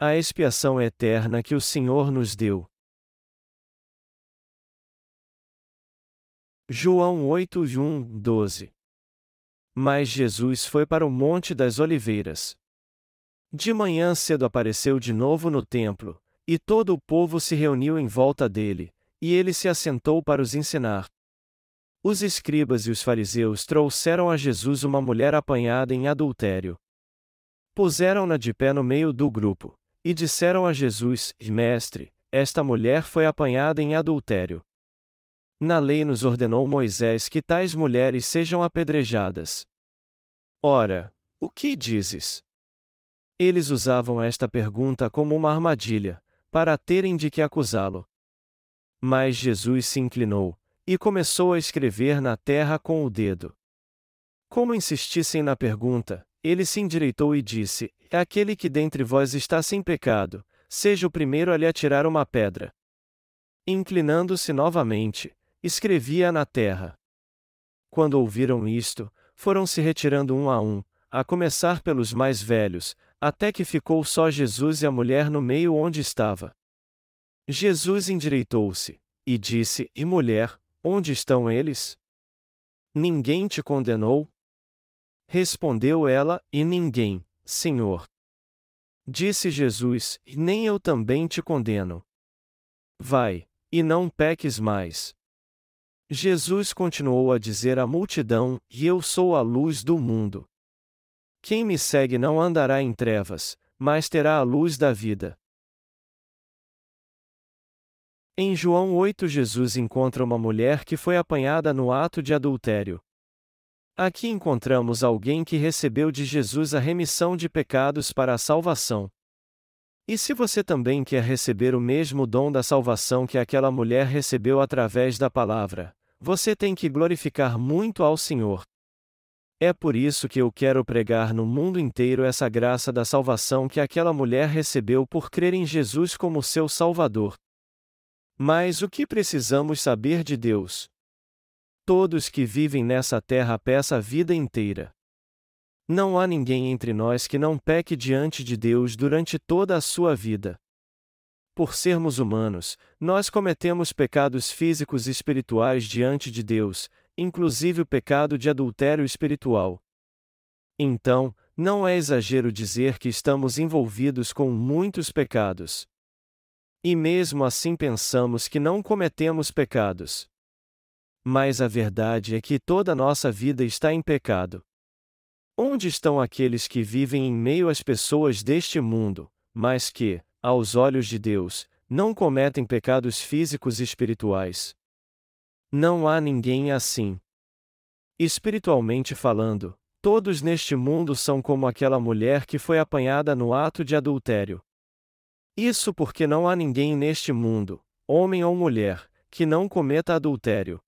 a expiação eterna que o Senhor nos deu. João 8, 1, 12 Mas Jesus foi para o Monte das Oliveiras. De manhã cedo apareceu de novo no templo, e todo o povo se reuniu em volta dele, e ele se assentou para os ensinar. Os escribas e os fariseus trouxeram a Jesus uma mulher apanhada em adultério. Puseram-na de pé no meio do grupo, e disseram a Jesus: Mestre, esta mulher foi apanhada em adultério. Na lei nos ordenou Moisés que tais mulheres sejam apedrejadas. Ora, o que dizes? Eles usavam esta pergunta como uma armadilha, para terem de que acusá-lo. Mas Jesus se inclinou, e começou a escrever na terra com o dedo. Como insistissem na pergunta, ele se endireitou e disse: Aquele que dentre vós está sem pecado, seja o primeiro a lhe atirar uma pedra. Inclinando-se novamente, escrevia na terra. Quando ouviram isto, foram se retirando um a um, a começar pelos mais velhos, até que ficou só Jesus e a mulher no meio onde estava. Jesus endireitou-se, e disse: E mulher, onde estão eles? Ninguém te condenou? Respondeu ela: E ninguém, Senhor. Disse Jesus: Nem eu também te condeno. Vai, e não peques mais. Jesus continuou a dizer à multidão: E eu sou a luz do mundo. Quem me segue não andará em trevas, mas terá a luz da vida. Em João 8, Jesus encontra uma mulher que foi apanhada no ato de adultério. Aqui encontramos alguém que recebeu de Jesus a remissão de pecados para a salvação. E se você também quer receber o mesmo dom da salvação que aquela mulher recebeu através da palavra, você tem que glorificar muito ao Senhor. É por isso que eu quero pregar no mundo inteiro essa graça da salvação que aquela mulher recebeu por crer em Jesus como seu Salvador. Mas o que precisamos saber de Deus? Todos que vivem nessa terra peçam a vida inteira. Não há ninguém entre nós que não peque diante de Deus durante toda a sua vida. Por sermos humanos, nós cometemos pecados físicos e espirituais diante de Deus, inclusive o pecado de adultério espiritual. Então, não é exagero dizer que estamos envolvidos com muitos pecados. E mesmo assim pensamos que não cometemos pecados. Mas a verdade é que toda nossa vida está em pecado. Onde estão aqueles que vivem em meio às pessoas deste mundo, mas que, aos olhos de Deus, não cometem pecados físicos e espirituais? Não há ninguém assim. Espiritualmente falando, todos neste mundo são como aquela mulher que foi apanhada no ato de adultério. Isso porque não há ninguém neste mundo, homem ou mulher, que não cometa adultério.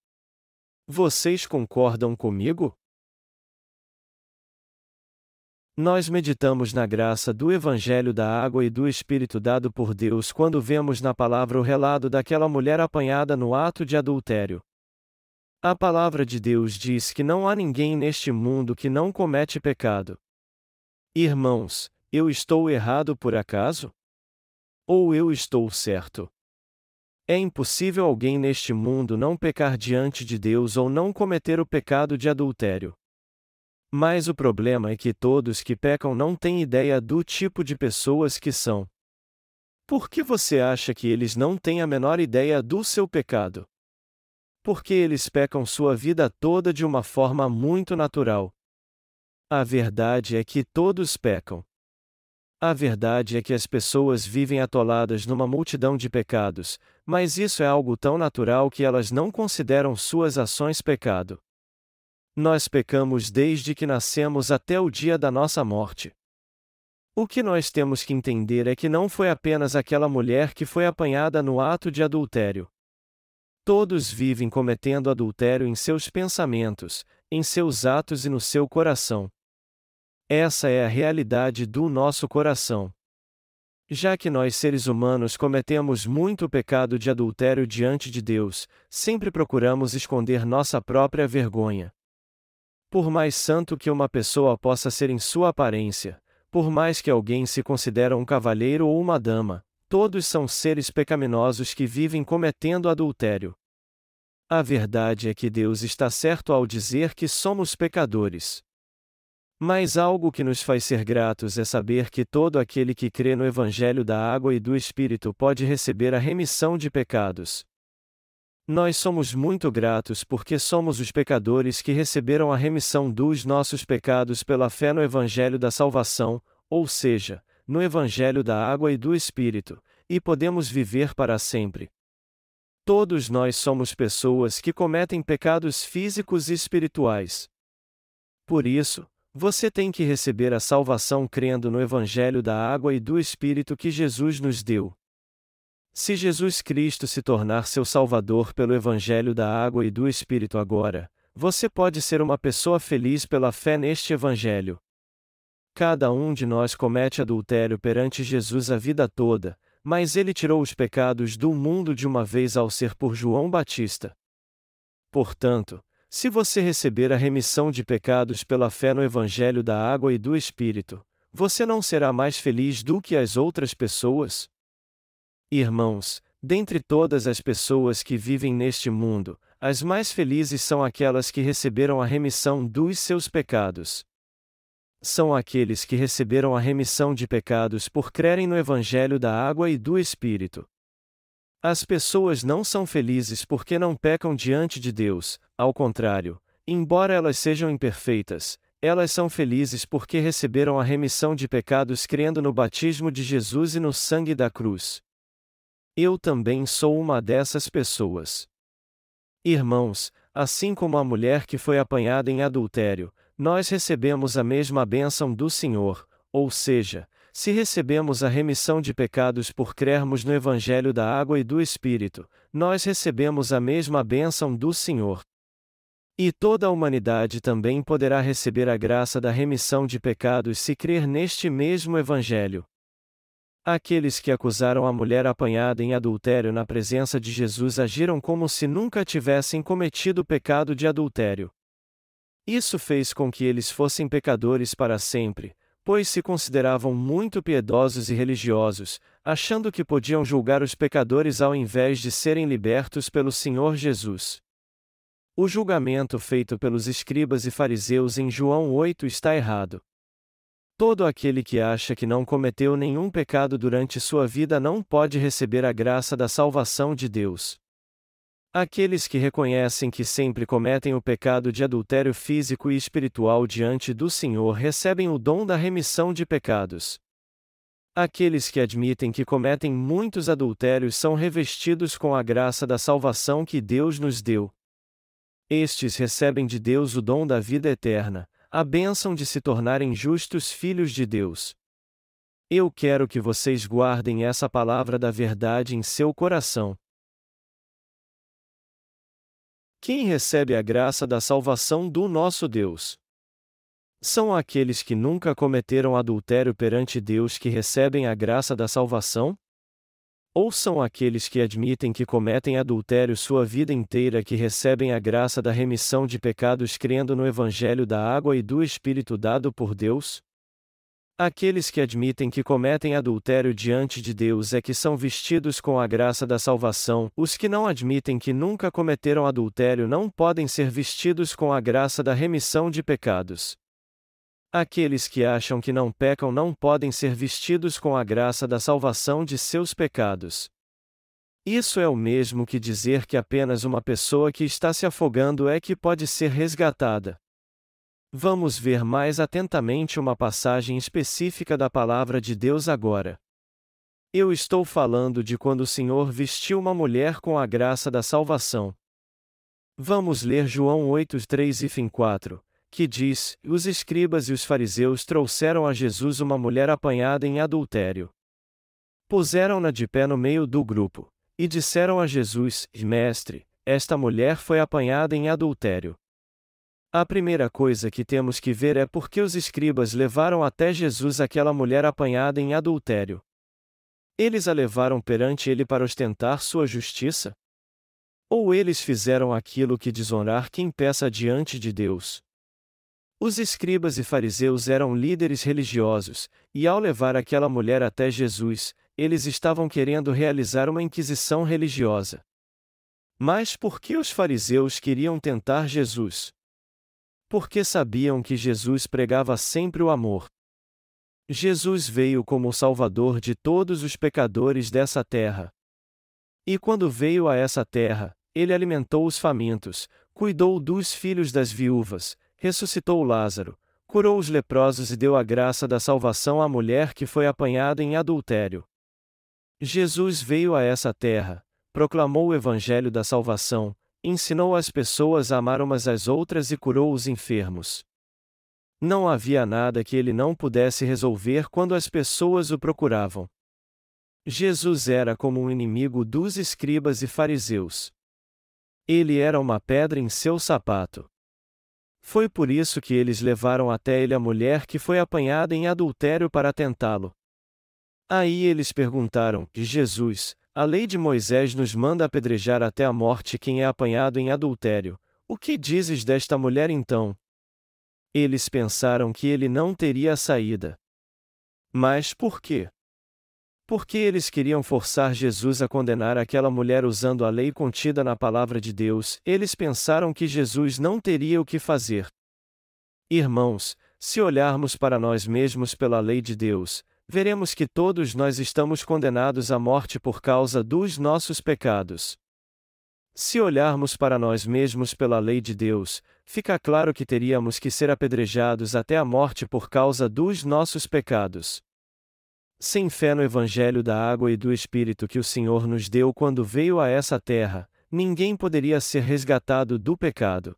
Vocês concordam comigo? Nós meditamos na graça do Evangelho da Água e do Espírito dado por Deus quando vemos na palavra o relato daquela mulher apanhada no ato de adultério. A palavra de Deus diz que não há ninguém neste mundo que não comete pecado. Irmãos, eu estou errado por acaso? Ou eu estou certo? É impossível alguém neste mundo não pecar diante de Deus ou não cometer o pecado de adultério. Mas o problema é que todos que pecam não têm ideia do tipo de pessoas que são. Por que você acha que eles não têm a menor ideia do seu pecado? Porque eles pecam sua vida toda de uma forma muito natural. A verdade é que todos pecam. A verdade é que as pessoas vivem atoladas numa multidão de pecados, mas isso é algo tão natural que elas não consideram suas ações pecado. Nós pecamos desde que nascemos até o dia da nossa morte. O que nós temos que entender é que não foi apenas aquela mulher que foi apanhada no ato de adultério. Todos vivem cometendo adultério em seus pensamentos, em seus atos e no seu coração. Essa é a realidade do nosso coração. Já que nós seres humanos cometemos muito pecado de adultério diante de Deus, sempre procuramos esconder nossa própria vergonha. Por mais santo que uma pessoa possa ser em sua aparência, por mais que alguém se considere um cavalheiro ou uma dama, todos são seres pecaminosos que vivem cometendo adultério. A verdade é que Deus está certo ao dizer que somos pecadores. Mas algo que nos faz ser gratos é saber que todo aquele que crê no Evangelho da água e do Espírito pode receber a remissão de pecados. Nós somos muito gratos porque somos os pecadores que receberam a remissão dos nossos pecados pela fé no Evangelho da salvação, ou seja, no Evangelho da água e do Espírito, e podemos viver para sempre. Todos nós somos pessoas que cometem pecados físicos e espirituais. Por isso, você tem que receber a salvação crendo no Evangelho da água e do Espírito que Jesus nos deu. Se Jesus Cristo se tornar seu Salvador pelo Evangelho da água e do Espírito agora, você pode ser uma pessoa feliz pela fé neste Evangelho. Cada um de nós comete adultério perante Jesus a vida toda, mas ele tirou os pecados do mundo de uma vez ao ser por João Batista. Portanto, se você receber a remissão de pecados pela fé no Evangelho da água e do Espírito, você não será mais feliz do que as outras pessoas? Irmãos, dentre todas as pessoas que vivem neste mundo, as mais felizes são aquelas que receberam a remissão dos seus pecados são aqueles que receberam a remissão de pecados por crerem no Evangelho da água e do Espírito. As pessoas não são felizes porque não pecam diante de Deus, ao contrário, embora elas sejam imperfeitas, elas são felizes porque receberam a remissão de pecados crendo no batismo de Jesus e no sangue da cruz. Eu também sou uma dessas pessoas. Irmãos, assim como a mulher que foi apanhada em adultério, nós recebemos a mesma bênção do Senhor, ou seja, se recebemos a remissão de pecados por crermos no Evangelho da Água e do Espírito, nós recebemos a mesma bênção do Senhor. E toda a humanidade também poderá receber a graça da remissão de pecados se crer neste mesmo Evangelho. Aqueles que acusaram a mulher apanhada em adultério na presença de Jesus agiram como se nunca tivessem cometido pecado de adultério. Isso fez com que eles fossem pecadores para sempre, pois se consideravam muito piedosos e religiosos, achando que podiam julgar os pecadores ao invés de serem libertos pelo Senhor Jesus. O julgamento feito pelos escribas e fariseus em João 8 está errado. Todo aquele que acha que não cometeu nenhum pecado durante sua vida não pode receber a graça da salvação de Deus. Aqueles que reconhecem que sempre cometem o pecado de adultério físico e espiritual diante do Senhor recebem o dom da remissão de pecados. Aqueles que admitem que cometem muitos adultérios são revestidos com a graça da salvação que Deus nos deu. Estes recebem de Deus o dom da vida eterna, a bênção de se tornarem justos filhos de Deus. Eu quero que vocês guardem essa palavra da verdade em seu coração. Quem recebe a graça da salvação do nosso Deus? São aqueles que nunca cometeram adultério perante Deus que recebem a graça da salvação? Ou são aqueles que admitem que cometem adultério sua vida inteira que recebem a graça da remissão de pecados crendo no Evangelho da água e do Espírito dado por Deus? Aqueles que admitem que cometem adultério diante de Deus é que são vestidos com a graça da salvação, os que não admitem que nunca cometeram adultério não podem ser vestidos com a graça da remissão de pecados. Aqueles que acham que não pecam não podem ser vestidos com a graça da salvação de seus pecados. Isso é o mesmo que dizer que apenas uma pessoa que está se afogando é que pode ser resgatada. Vamos ver mais atentamente uma passagem específica da palavra de Deus agora. Eu estou falando de quando o Senhor vestiu uma mulher com a graça da salvação. Vamos ler João 8, 3 e fim 4, que diz: Os escribas e os fariseus trouxeram a Jesus uma mulher apanhada em adultério. Puseram-na de pé no meio do grupo, e disseram a Jesus: Mestre, esta mulher foi apanhada em adultério. A primeira coisa que temos que ver é por que os escribas levaram até Jesus aquela mulher apanhada em adultério. Eles a levaram perante ele para ostentar sua justiça? Ou eles fizeram aquilo que desonar quem peça diante de Deus? Os escribas e fariseus eram líderes religiosos, e ao levar aquela mulher até Jesus, eles estavam querendo realizar uma inquisição religiosa. Mas por que os fariseus queriam tentar Jesus? Porque sabiam que Jesus pregava sempre o amor. Jesus veio como o Salvador de todos os pecadores dessa terra. E quando veio a essa terra, ele alimentou os famintos, cuidou dos filhos das viúvas, ressuscitou Lázaro, curou os leprosos e deu a graça da salvação à mulher que foi apanhada em adultério. Jesus veio a essa terra, proclamou o evangelho da salvação, ensinou as pessoas a amar umas às outras e curou os enfermos. Não havia nada que ele não pudesse resolver quando as pessoas o procuravam. Jesus era como um inimigo dos escribas e fariseus. Ele era uma pedra em seu sapato. Foi por isso que eles levaram até ele a mulher que foi apanhada em adultério para tentá-lo. Aí eles perguntaram: Jesus, a lei de Moisés nos manda apedrejar até a morte quem é apanhado em adultério. O que dizes desta mulher então? Eles pensaram que ele não teria saída. Mas por quê? Porque eles queriam forçar Jesus a condenar aquela mulher usando a lei contida na palavra de Deus, eles pensaram que Jesus não teria o que fazer. Irmãos, se olharmos para nós mesmos pela lei de Deus, veremos que todos nós estamos condenados à morte por causa dos nossos pecados. Se olharmos para nós mesmos pela lei de Deus, fica claro que teríamos que ser apedrejados até a morte por causa dos nossos pecados. Sem fé no Evangelho da água e do Espírito que o Senhor nos deu quando veio a essa terra, ninguém poderia ser resgatado do pecado.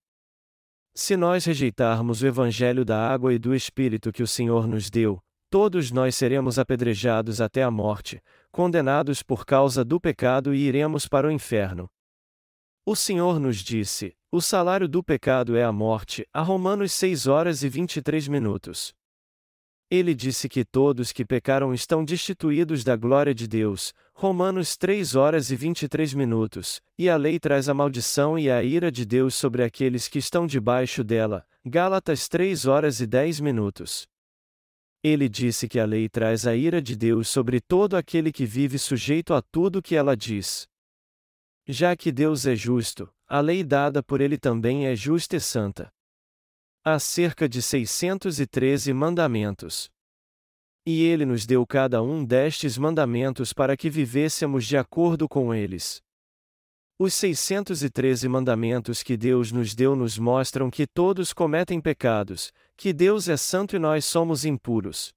Se nós rejeitarmos o Evangelho da água e do Espírito que o Senhor nos deu, todos nós seremos apedrejados até a morte, condenados por causa do pecado e iremos para o inferno. O Senhor nos disse: o salário do pecado é a morte, a Romanos 6 horas e 23 minutos. Ele disse que todos que pecaram estão destituídos da glória de Deus, Romanos 3 horas e 23 minutos, e a lei traz a maldição e a ira de Deus sobre aqueles que estão debaixo dela, Gálatas 3 horas e 10 minutos. Ele disse que a lei traz a ira de Deus sobre todo aquele que vive sujeito a tudo que ela diz. Já que Deus é justo, a lei dada por ele também é justa e santa. Há cerca de 613 mandamentos. E ele nos deu cada um destes mandamentos para que vivêssemos de acordo com eles. Os 613 mandamentos que Deus nos deu nos mostram que todos cometem pecados, que Deus é santo e nós somos impuros.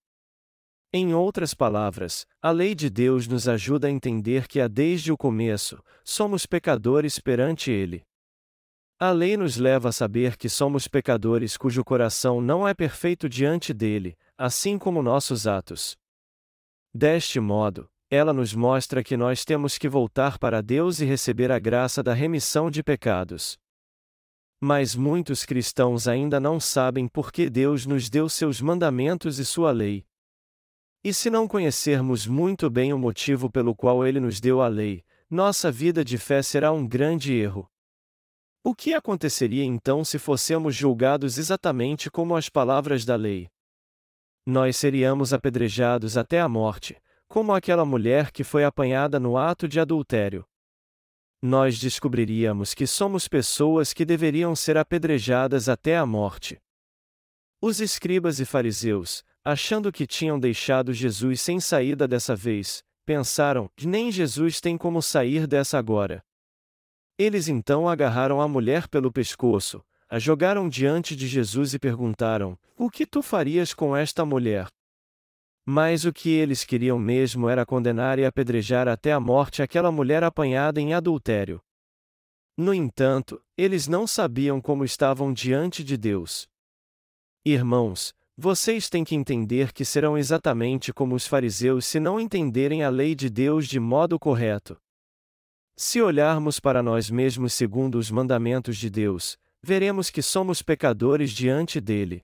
Em outras palavras, a lei de Deus nos ajuda a entender que, desde o começo, somos pecadores perante Ele. A lei nos leva a saber que somos pecadores cujo coração não é perfeito diante dele, assim como nossos atos. Deste modo, ela nos mostra que nós temos que voltar para Deus e receber a graça da remissão de pecados. Mas muitos cristãos ainda não sabem por que Deus nos deu seus mandamentos e sua lei. E se não conhecermos muito bem o motivo pelo qual ele nos deu a lei, nossa vida de fé será um grande erro. O que aconteceria então se fossemos julgados exatamente como as palavras da lei? Nós seríamos apedrejados até a morte, como aquela mulher que foi apanhada no ato de adultério. Nós descobriríamos que somos pessoas que deveriam ser apedrejadas até a morte. Os escribas e fariseus, achando que tinham deixado Jesus sem saída dessa vez, pensaram: nem Jesus tem como sair dessa agora. Eles então agarraram a mulher pelo pescoço, a jogaram diante de Jesus e perguntaram: O que tu farias com esta mulher? Mas o que eles queriam mesmo era condenar e apedrejar até a morte aquela mulher apanhada em adultério. No entanto, eles não sabiam como estavam diante de Deus. Irmãos, vocês têm que entender que serão exatamente como os fariseus se não entenderem a lei de Deus de modo correto. Se olharmos para nós mesmos segundo os mandamentos de Deus, veremos que somos pecadores diante dele.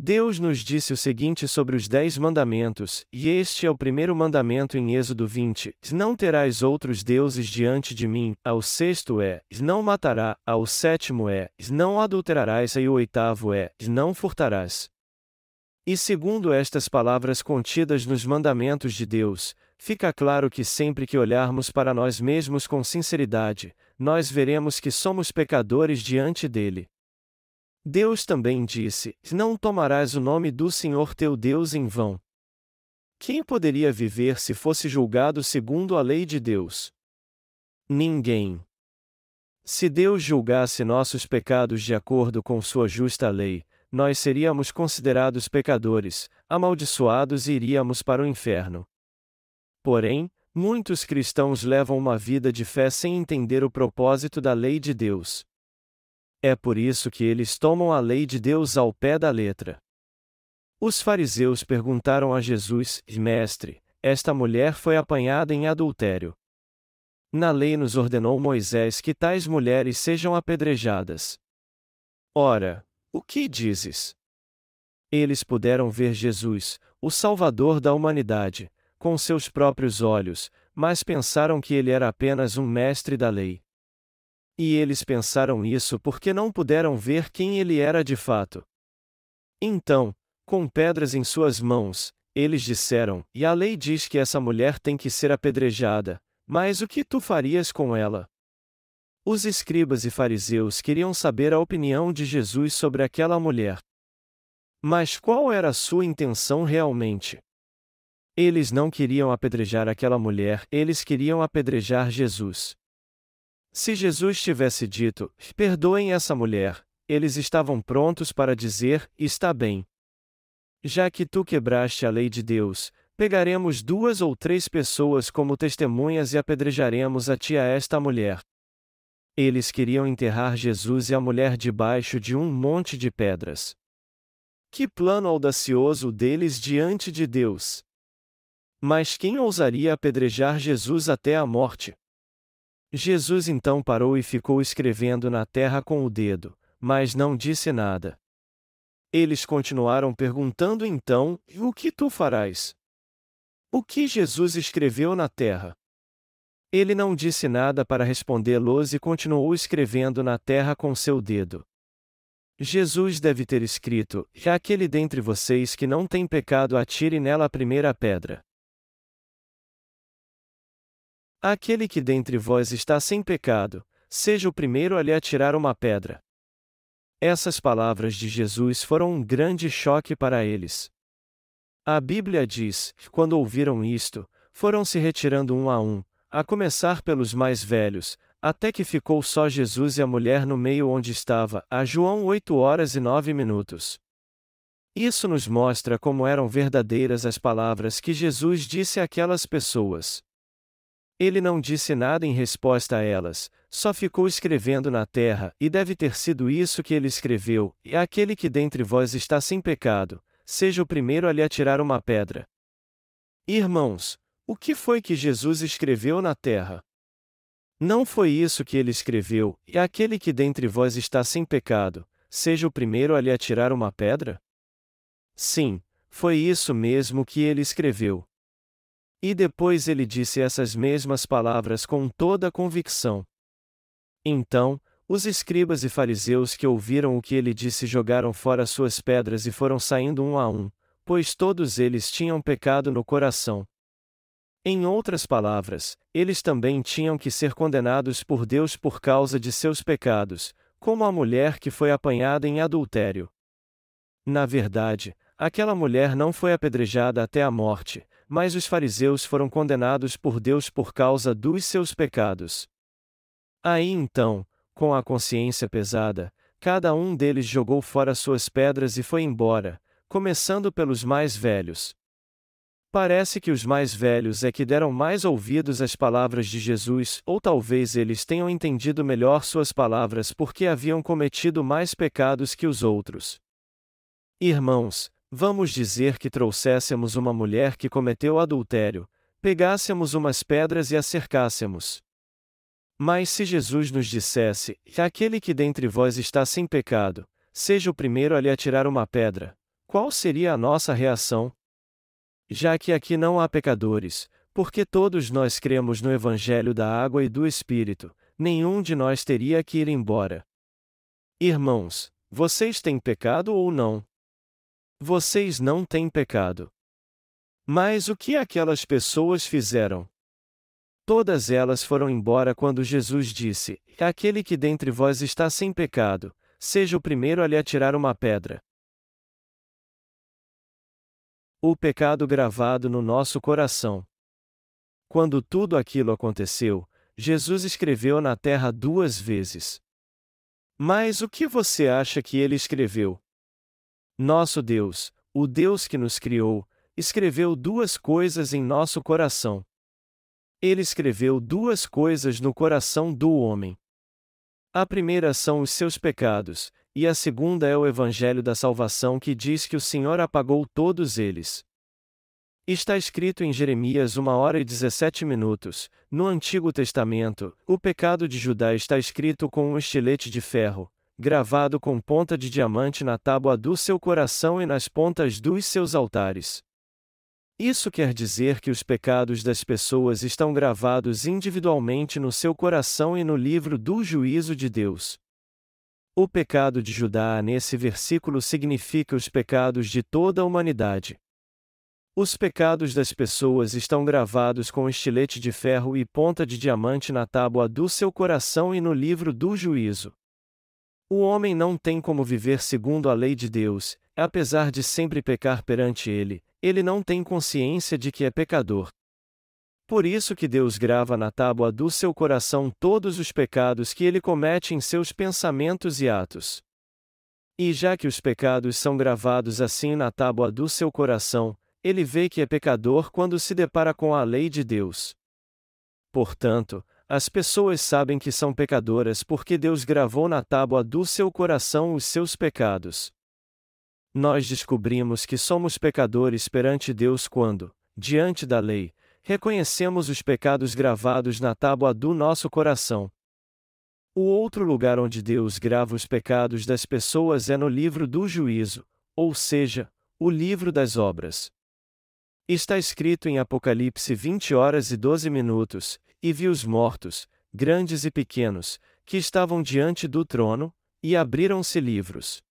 Deus nos disse o seguinte sobre os dez mandamentos, e este é o primeiro mandamento em Êxodo 20: Não terás outros deuses diante de mim. Ao sexto é: Não matará. Ao sétimo é: Não adulterarás. E o oitavo é: Não furtarás. E segundo estas palavras contidas nos mandamentos de Deus, fica claro que sempre que olharmos para nós mesmos com sinceridade, nós veremos que somos pecadores diante dele. Deus também disse: Não tomarás o nome do Senhor teu Deus em vão. Quem poderia viver se fosse julgado segundo a lei de Deus? Ninguém. Se Deus julgasse nossos pecados de acordo com sua justa lei, nós seríamos considerados pecadores, amaldiçoados e iríamos para o inferno. Porém, muitos cristãos levam uma vida de fé sem entender o propósito da lei de Deus. É por isso que eles tomam a lei de Deus ao pé da letra. Os fariseus perguntaram a Jesus: Mestre, esta mulher foi apanhada em adultério. Na lei nos ordenou Moisés que tais mulheres sejam apedrejadas. Ora, o que dizes? Eles puderam ver Jesus, o Salvador da humanidade, com seus próprios olhos, mas pensaram que ele era apenas um mestre da lei. E eles pensaram isso porque não puderam ver quem ele era de fato. Então, com pedras em suas mãos, eles disseram: E a lei diz que essa mulher tem que ser apedrejada, mas o que tu farias com ela? Os escribas e fariseus queriam saber a opinião de Jesus sobre aquela mulher. Mas qual era a sua intenção realmente? Eles não queriam apedrejar aquela mulher, eles queriam apedrejar Jesus. Se Jesus tivesse dito: Perdoem essa mulher, eles estavam prontos para dizer: Está bem. Já que tu quebraste a lei de Deus, pegaremos duas ou três pessoas como testemunhas e apedrejaremos a ti a esta mulher. Eles queriam enterrar Jesus e a mulher debaixo de um monte de pedras. Que plano audacioso deles diante de Deus! Mas quem ousaria apedrejar Jesus até a morte? Jesus então parou e ficou escrevendo na terra com o dedo, mas não disse nada. Eles continuaram perguntando então: O que tu farás? O que Jesus escreveu na terra? Ele não disse nada para respondê-los e continuou escrevendo na terra com seu dedo. Jesus deve ter escrito: Aquele dentre vocês que não tem pecado atire nela a primeira pedra. Aquele que dentre vós está sem pecado, seja o primeiro a lhe atirar uma pedra. Essas palavras de Jesus foram um grande choque para eles. A Bíblia diz: quando ouviram isto, foram se retirando um a um, a começar pelos mais velhos, até que ficou só Jesus e a mulher no meio onde estava, a João 8 horas e 9 minutos. Isso nos mostra como eram verdadeiras as palavras que Jesus disse àquelas pessoas. Ele não disse nada em resposta a elas, só ficou escrevendo na terra, e deve ter sido isso que ele escreveu: E aquele que dentre vós está sem pecado, seja o primeiro a lhe atirar uma pedra. Irmãos, o que foi que Jesus escreveu na terra? Não foi isso que ele escreveu, e aquele que dentre vós está sem pecado, seja o primeiro a lhe atirar uma pedra? Sim, foi isso mesmo que ele escreveu. E depois ele disse essas mesmas palavras com toda a convicção. Então, os escribas e fariseus que ouviram o que ele disse jogaram fora suas pedras e foram saindo um a um, pois todos eles tinham pecado no coração. Em outras palavras, eles também tinham que ser condenados por Deus por causa de seus pecados, como a mulher que foi apanhada em adultério. Na verdade, aquela mulher não foi apedrejada até a morte, mas os fariseus foram condenados por Deus por causa dos seus pecados. Aí então, com a consciência pesada, cada um deles jogou fora suas pedras e foi embora, começando pelos mais velhos. Parece que os mais velhos é que deram mais ouvidos às palavras de Jesus, ou talvez eles tenham entendido melhor suas palavras porque haviam cometido mais pecados que os outros. Irmãos, Vamos dizer que trouxéssemos uma mulher que cometeu adultério, pegássemos umas pedras e a cercássemos. Mas se Jesus nos dissesse: Aquele que dentre vós está sem pecado, seja o primeiro a lhe atirar uma pedra, qual seria a nossa reação? Já que aqui não há pecadores, porque todos nós cremos no Evangelho da água e do Espírito, nenhum de nós teria que ir embora. Irmãos, vocês têm pecado ou não? Vocês não têm pecado. Mas o que aquelas pessoas fizeram? Todas elas foram embora quando Jesus disse: Aquele que dentre vós está sem pecado, seja o primeiro a lhe atirar uma pedra. O pecado gravado no nosso coração. Quando tudo aquilo aconteceu, Jesus escreveu na terra duas vezes. Mas o que você acha que ele escreveu? Nosso Deus, o Deus que nos criou, escreveu duas coisas em nosso coração. Ele escreveu duas coisas no coração do homem. A primeira são os seus pecados, e a segunda é o Evangelho da Salvação que diz que o Senhor apagou todos eles. Está escrito em Jeremias 1 hora e 17 minutos, no Antigo Testamento, o pecado de Judá está escrito com um estilete de ferro, gravado com ponta de diamante na tábua do seu coração e nas pontas dos seus altares. Isso quer dizer que os pecados das pessoas estão gravados individualmente no seu coração e no livro do juízo de Deus. O pecado de Judá nesse versículo significa os pecados de toda a humanidade. Os pecados das pessoas estão gravados com estilete de ferro e ponta de diamante na tábua do seu coração e no livro do juízo. O homem não tem como viver segundo a lei de Deus, apesar de sempre pecar perante ele, ele não tem consciência de que é pecador. Por isso que Deus grava na tábua do seu coração todos os pecados que ele comete em seus pensamentos e atos. E já que os pecados são gravados assim na tábua do seu coração, ele vê que é pecador quando se depara com a lei de Deus. Portanto, as pessoas sabem que são pecadoras porque Deus gravou na tábua do seu coração os seus pecados nós descobrimos que somos pecadores perante Deus quando, diante da lei, reconhecemos os pecados gravados na tábua do nosso coração. O outro lugar onde Deus grava os pecados das pessoas é no livro do juízo, ou seja, o livro das obras. Está escrito em Apocalipse 20 horas e 12 minutos: E vi os mortos, grandes e pequenos, que estavam diante do trono, e abriram-se livros.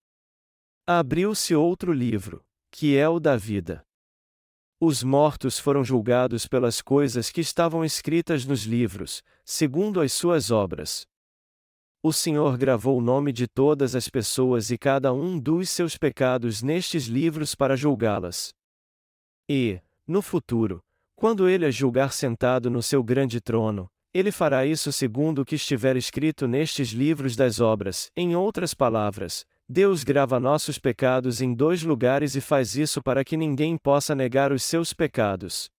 Abriu-se outro livro, que é o da vida. Os mortos foram julgados pelas coisas que estavam escritas nos livros, segundo as suas obras. O Senhor gravou o nome de todas as pessoas e cada um dos seus pecados nestes livros para julgá-las. E, no futuro, quando ele as julgar sentado no seu grande trono, ele fará isso segundo o que estiver escrito nestes livros das obras, em outras palavras, Deus grava nossos pecados em dois lugares e faz isso para que ninguém possa negar os seus pecados.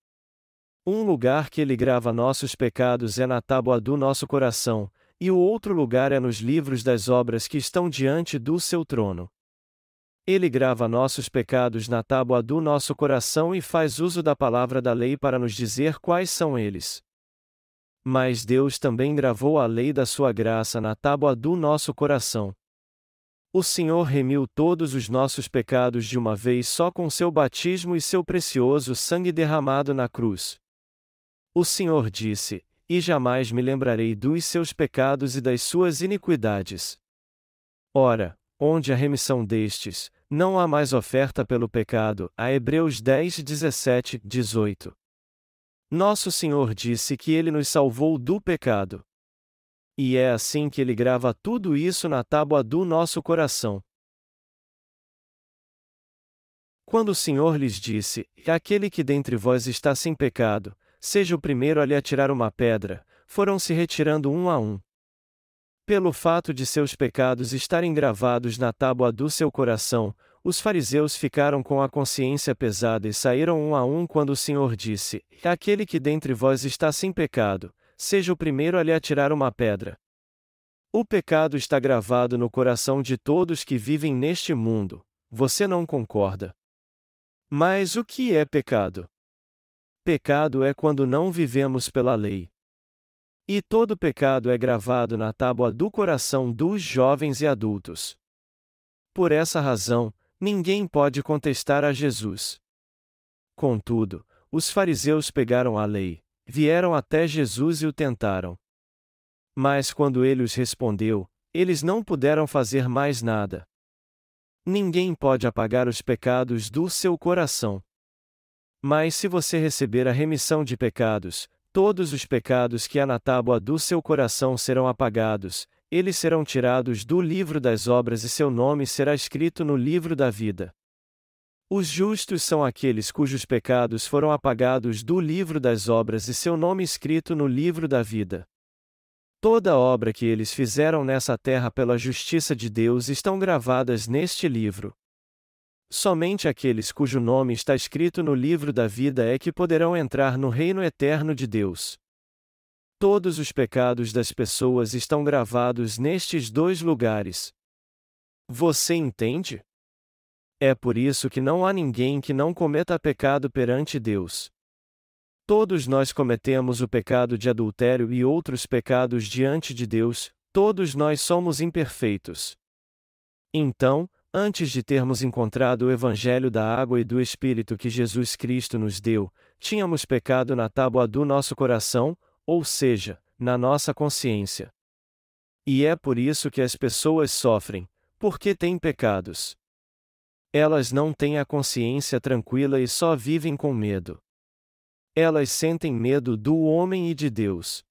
Um lugar que ele grava nossos pecados é na tábua do nosso coração, e o outro lugar é nos livros das obras que estão diante do seu trono. Ele grava nossos pecados na tábua do nosso coração e faz uso da palavra da lei para nos dizer quais são eles. Mas Deus também gravou a lei da sua graça na tábua do nosso coração. O Senhor remiu todos os nossos pecados de uma vez só com seu batismo e seu precioso sangue derramado na cruz. O Senhor disse: E jamais me lembrarei dos seus pecados e das suas iniquidades. Ora, onde a remissão destes, não há mais oferta pelo pecado. A Hebreus 10, 17, 18. Nosso Senhor disse que ele nos salvou do pecado. E é assim que ele grava tudo isso na tábua do nosso coração. Quando o Senhor lhes disse: Aquele que dentre vós está sem pecado, seja o primeiro a lhe atirar uma pedra, foram se retirando um a um. Pelo fato de seus pecados estarem gravados na tábua do seu coração, os fariseus ficaram com a consciência pesada e saíram um a um quando o Senhor disse: Aquele que dentre vós está sem pecado, seja o primeiro a lhe atirar uma pedra. O pecado está gravado no coração de todos que vivem neste mundo, você não concorda? Mas o que é pecado? Pecado é quando não vivemos pela lei. E todo pecado é gravado na tábua do coração dos jovens e adultos. Por essa razão, Ninguém pode contestar a Jesus. Contudo, os fariseus pegaram a lei, vieram até Jesus e o tentaram. Mas quando ele os respondeu, eles não puderam fazer mais nada. Ninguém pode apagar os pecados do seu coração. Mas se você receber a remissão de pecados, todos os pecados que há na tábua do seu coração serão apagados, eles serão tirados do livro das obras e seu nome será escrito no livro da vida. Os justos são aqueles cujos pecados foram apagados do livro das obras e seu nome escrito no livro da vida. Toda obra que eles fizeram nessa terra pela justiça de Deus estão gravadas neste livro. Somente aqueles cujo nome está escrito no livro da vida é que poderão entrar no reino eterno de Deus. Todos os pecados das pessoas estão gravados nestes dois lugares. Você entende? É por isso que não há ninguém que não cometa pecado perante Deus. Todos nós cometemos o pecado de adultério e outros pecados diante de Deus, todos nós somos imperfeitos. Então, antes de termos encontrado o Evangelho da água e do Espírito que Jesus Cristo nos deu, tínhamos pecado na tábua do nosso coração, ou seja, na nossa consciência. E é por isso que as pessoas sofrem, porque têm pecados. Elas não têm a consciência tranquila e só vivem com medo. Elas sentem medo do homem e de Deus.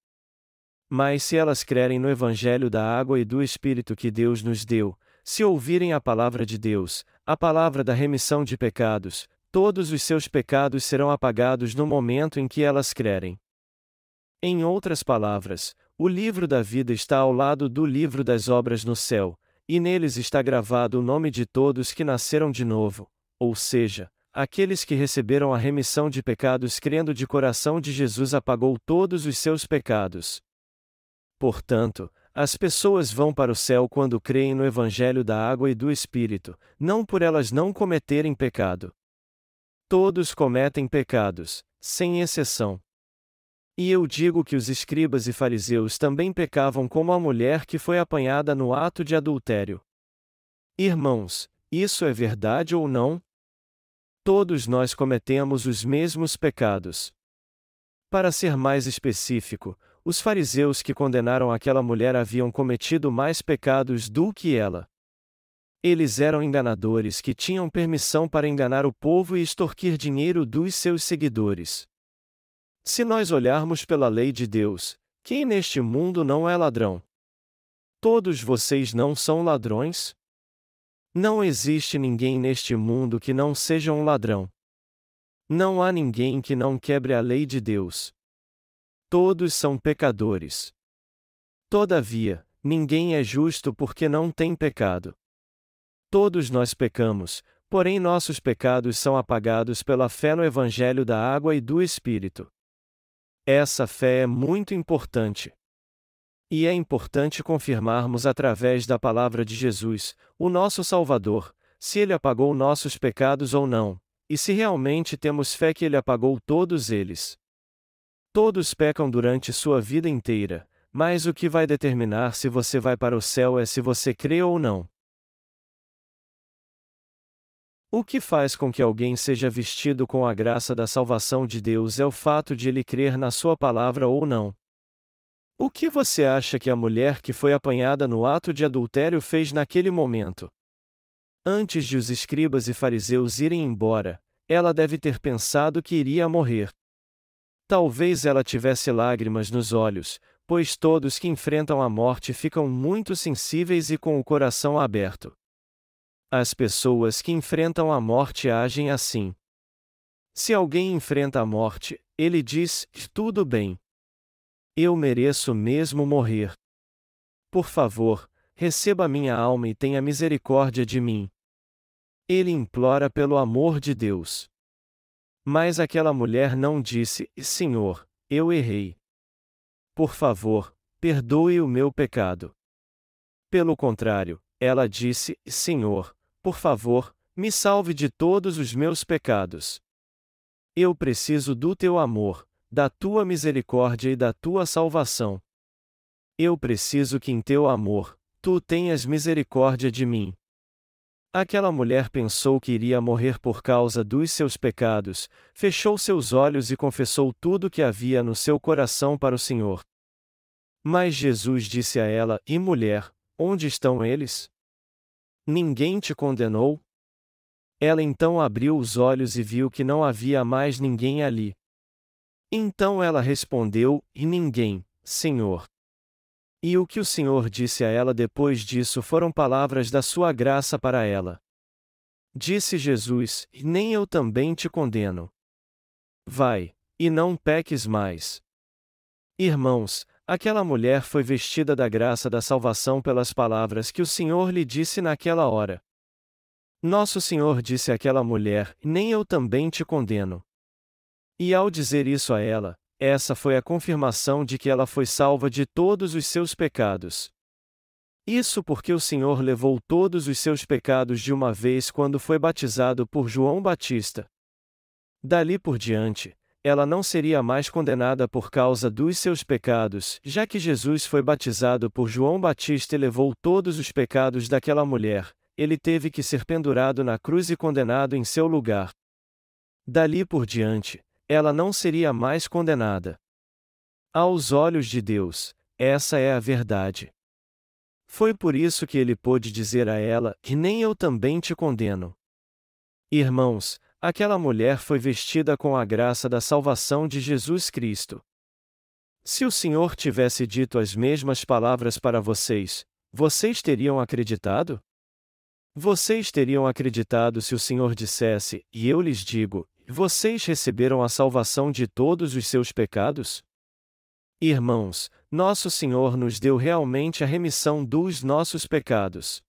Mas se elas crerem no Evangelho da água e do Espírito que Deus nos deu, se ouvirem a palavra de Deus, a palavra da remissão de pecados, todos os seus pecados serão apagados no momento em que elas crerem. Em outras palavras, o livro da vida está ao lado do livro das obras no céu, e neles está gravado o nome de todos que nasceram de novo, ou seja, Aqueles que receberam a remissão de pecados crendo de coração de Jesus apagou todos os seus pecados. Portanto, as pessoas vão para o céu quando creem no Evangelho da água e do Espírito, não por elas não cometerem pecado. Todos cometem pecados, sem exceção. E eu digo que os escribas e fariseus também pecavam como a mulher que foi apanhada no ato de adultério. Irmãos, isso é verdade ou não? Todos nós cometemos os mesmos pecados. Para ser mais específico, os fariseus que condenaram aquela mulher haviam cometido mais pecados do que ela. Eles eram enganadores que tinham permissão para enganar o povo e extorquir dinheiro dos seus seguidores. Se nós olharmos pela lei de Deus, quem neste mundo não é ladrão? Todos vocês não são ladrões? Não existe ninguém neste mundo que não seja um ladrão. Não há ninguém que não quebre a lei de Deus. Todos são pecadores. Todavia, ninguém é justo porque não tem pecado. Todos nós pecamos, porém nossos pecados são apagados pela fé no Evangelho da água e do Espírito. Essa fé é muito importante. E é importante confirmarmos através da palavra de Jesus, o nosso Salvador, se ele apagou nossos pecados ou não, e se realmente temos fé que ele apagou todos eles. Todos pecam durante sua vida inteira, mas o que vai determinar se você vai para o céu é se você crê ou não. O que faz com que alguém seja vestido com a graça da salvação de Deus é o fato de ele crer na sua palavra ou não. O que você acha que a mulher que foi apanhada no ato de adultério fez naquele momento? Antes de os escribas e fariseus irem embora, ela deve ter pensado que iria morrer. Talvez ela tivesse lágrimas nos olhos, pois todos que enfrentam a morte ficam muito sensíveis e com o coração aberto. As pessoas que enfrentam a morte agem assim. Se alguém enfrenta a morte, ele diz: tudo bem. Eu mereço mesmo morrer. Por favor, receba minha alma e tenha misericórdia de mim. Ele implora pelo amor de Deus. Mas aquela mulher não disse: Senhor, eu errei. Por favor, perdoe o meu pecado. Pelo contrário, ela disse: Senhor, por favor, me salve de todos os meus pecados. Eu preciso do teu amor, da tua misericórdia e da tua salvação. Eu preciso que em teu amor, tu tenhas misericórdia de mim. Aquela mulher pensou que iria morrer por causa dos seus pecados, fechou seus olhos e confessou tudo o que havia no seu coração para o Senhor. Mas Jesus disse a ela: E mulher, onde estão eles? Ninguém te condenou? Ela então abriu os olhos e viu que não havia mais ninguém ali. Então ela respondeu: E ninguém, Senhor. E o que o Senhor disse a ela depois disso foram palavras da sua graça para ela. Disse Jesus: Nem eu também te condeno. Vai, e não peques mais. Irmãos, aquela mulher foi vestida da graça da salvação pelas palavras que o Senhor lhe disse naquela hora. Nosso Senhor disse àquela mulher: Nem eu também te condeno. E ao dizer isso a ela, essa foi a confirmação de que ela foi salva de todos os seus pecados. Isso porque o Senhor levou todos os seus pecados de uma vez quando foi batizado por João Batista. Dali por diante, ela não seria mais condenada por causa dos seus pecados, já que Jesus foi batizado por João Batista e levou todos os pecados daquela mulher, ele teve que ser pendurado na cruz e condenado em seu lugar. Dali por diante, ela não seria mais condenada. Aos olhos de Deus, essa é a verdade. Foi por isso que ele pôde dizer a ela: E nem eu também te condeno. Irmãos, aquela mulher foi vestida com a graça da salvação de Jesus Cristo. Se o Senhor tivesse dito as mesmas palavras para vocês, vocês teriam acreditado? Vocês teriam acreditado se o Senhor dissesse: E eu lhes digo, vocês receberam a salvação de todos os seus pecados? Irmãos, nosso Senhor nos deu realmente a remissão dos nossos pecados.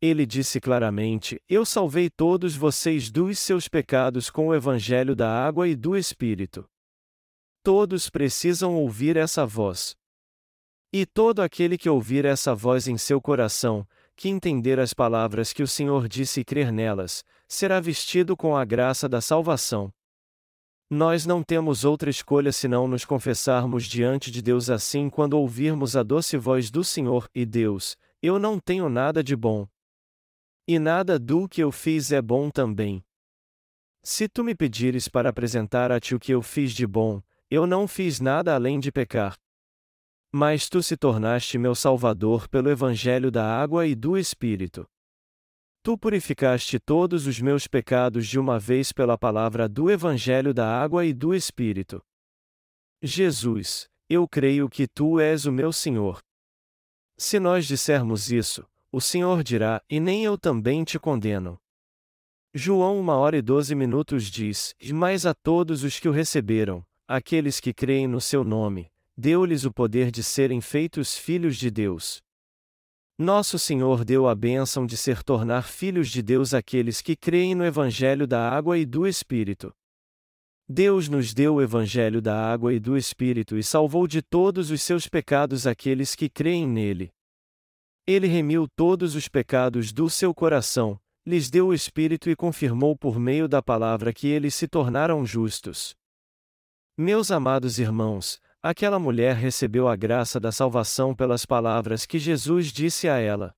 Ele disse claramente: Eu salvei todos vocês dos seus pecados com o Evangelho da água e do Espírito. Todos precisam ouvir essa voz. E todo aquele que ouvir essa voz em seu coração, que entender as palavras que o Senhor disse e crer nelas, será vestido com a graça da salvação. Nós não temos outra escolha senão nos confessarmos diante de Deus assim quando ouvirmos a doce voz do Senhor e Deus, eu não tenho nada de bom. E nada do que eu fiz é bom também. Se tu me pedires para apresentar a ti o que eu fiz de bom, eu não fiz nada além de pecar. Mas tu se tornaste meu Salvador pelo Evangelho da água e do Espírito. Tu purificaste todos os meus pecados de uma vez pela palavra do Evangelho da água e do Espírito. Jesus, eu creio que tu és o meu Senhor. Se nós dissermos isso, o Senhor dirá: E nem eu também te condeno. João 1 hora e 12 minutos diz: Mas a todos os que o receberam, aqueles que creem no seu nome, deu-lhes o poder de serem feitos filhos de Deus. Nosso Senhor deu a bênção de ser tornar filhos de Deus aqueles que creem no Evangelho da água e do Espírito. Deus nos deu o Evangelho da água e do Espírito e salvou de todos os seus pecados aqueles que creem nele. Ele remiu todos os pecados do seu coração, lhes deu o Espírito e confirmou por meio da palavra que eles se tornaram justos. Meus amados irmãos, Aquela mulher recebeu a graça da salvação pelas palavras que Jesus disse a ela.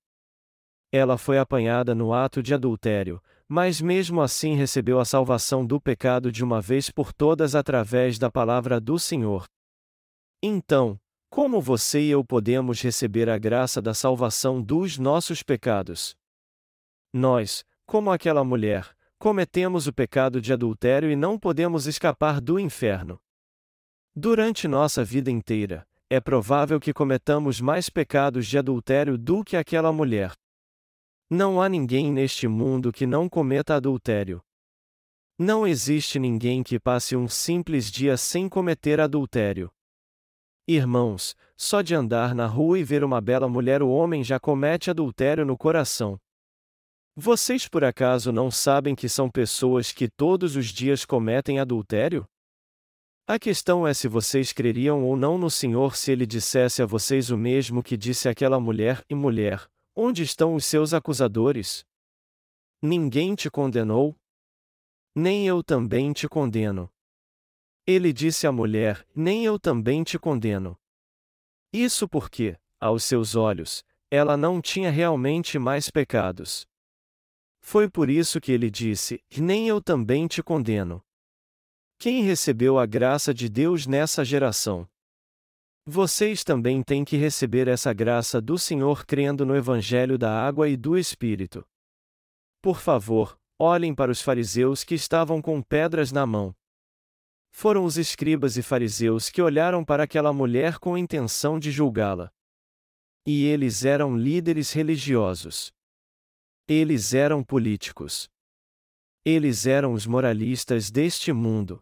Ela foi apanhada no ato de adultério, mas mesmo assim recebeu a salvação do pecado de uma vez por todas através da palavra do Senhor. Então, como você e eu podemos receber a graça da salvação dos nossos pecados? Nós, como aquela mulher, cometemos o pecado de adultério e não podemos escapar do inferno. Durante nossa vida inteira, é provável que cometamos mais pecados de adultério do que aquela mulher. Não há ninguém neste mundo que não cometa adultério. Não existe ninguém que passe um simples dia sem cometer adultério. Irmãos, só de andar na rua e ver uma bela mulher o homem já comete adultério no coração. Vocês por acaso não sabem que são pessoas que todos os dias cometem adultério? A questão é se vocês creriam ou não no Senhor se ele dissesse a vocês o mesmo que disse aquela mulher e mulher: Onde estão os seus acusadores? Ninguém te condenou? Nem eu também te condeno. Ele disse à mulher: Nem eu também te condeno. Isso porque, aos seus olhos, ela não tinha realmente mais pecados. Foi por isso que ele disse: Nem eu também te condeno. Quem recebeu a graça de Deus nessa geração? Vocês também têm que receber essa graça do Senhor crendo no Evangelho da Água e do Espírito. Por favor, olhem para os fariseus que estavam com pedras na mão. Foram os escribas e fariseus que olharam para aquela mulher com a intenção de julgá-la. E eles eram líderes religiosos. Eles eram políticos. Eles eram os moralistas deste mundo.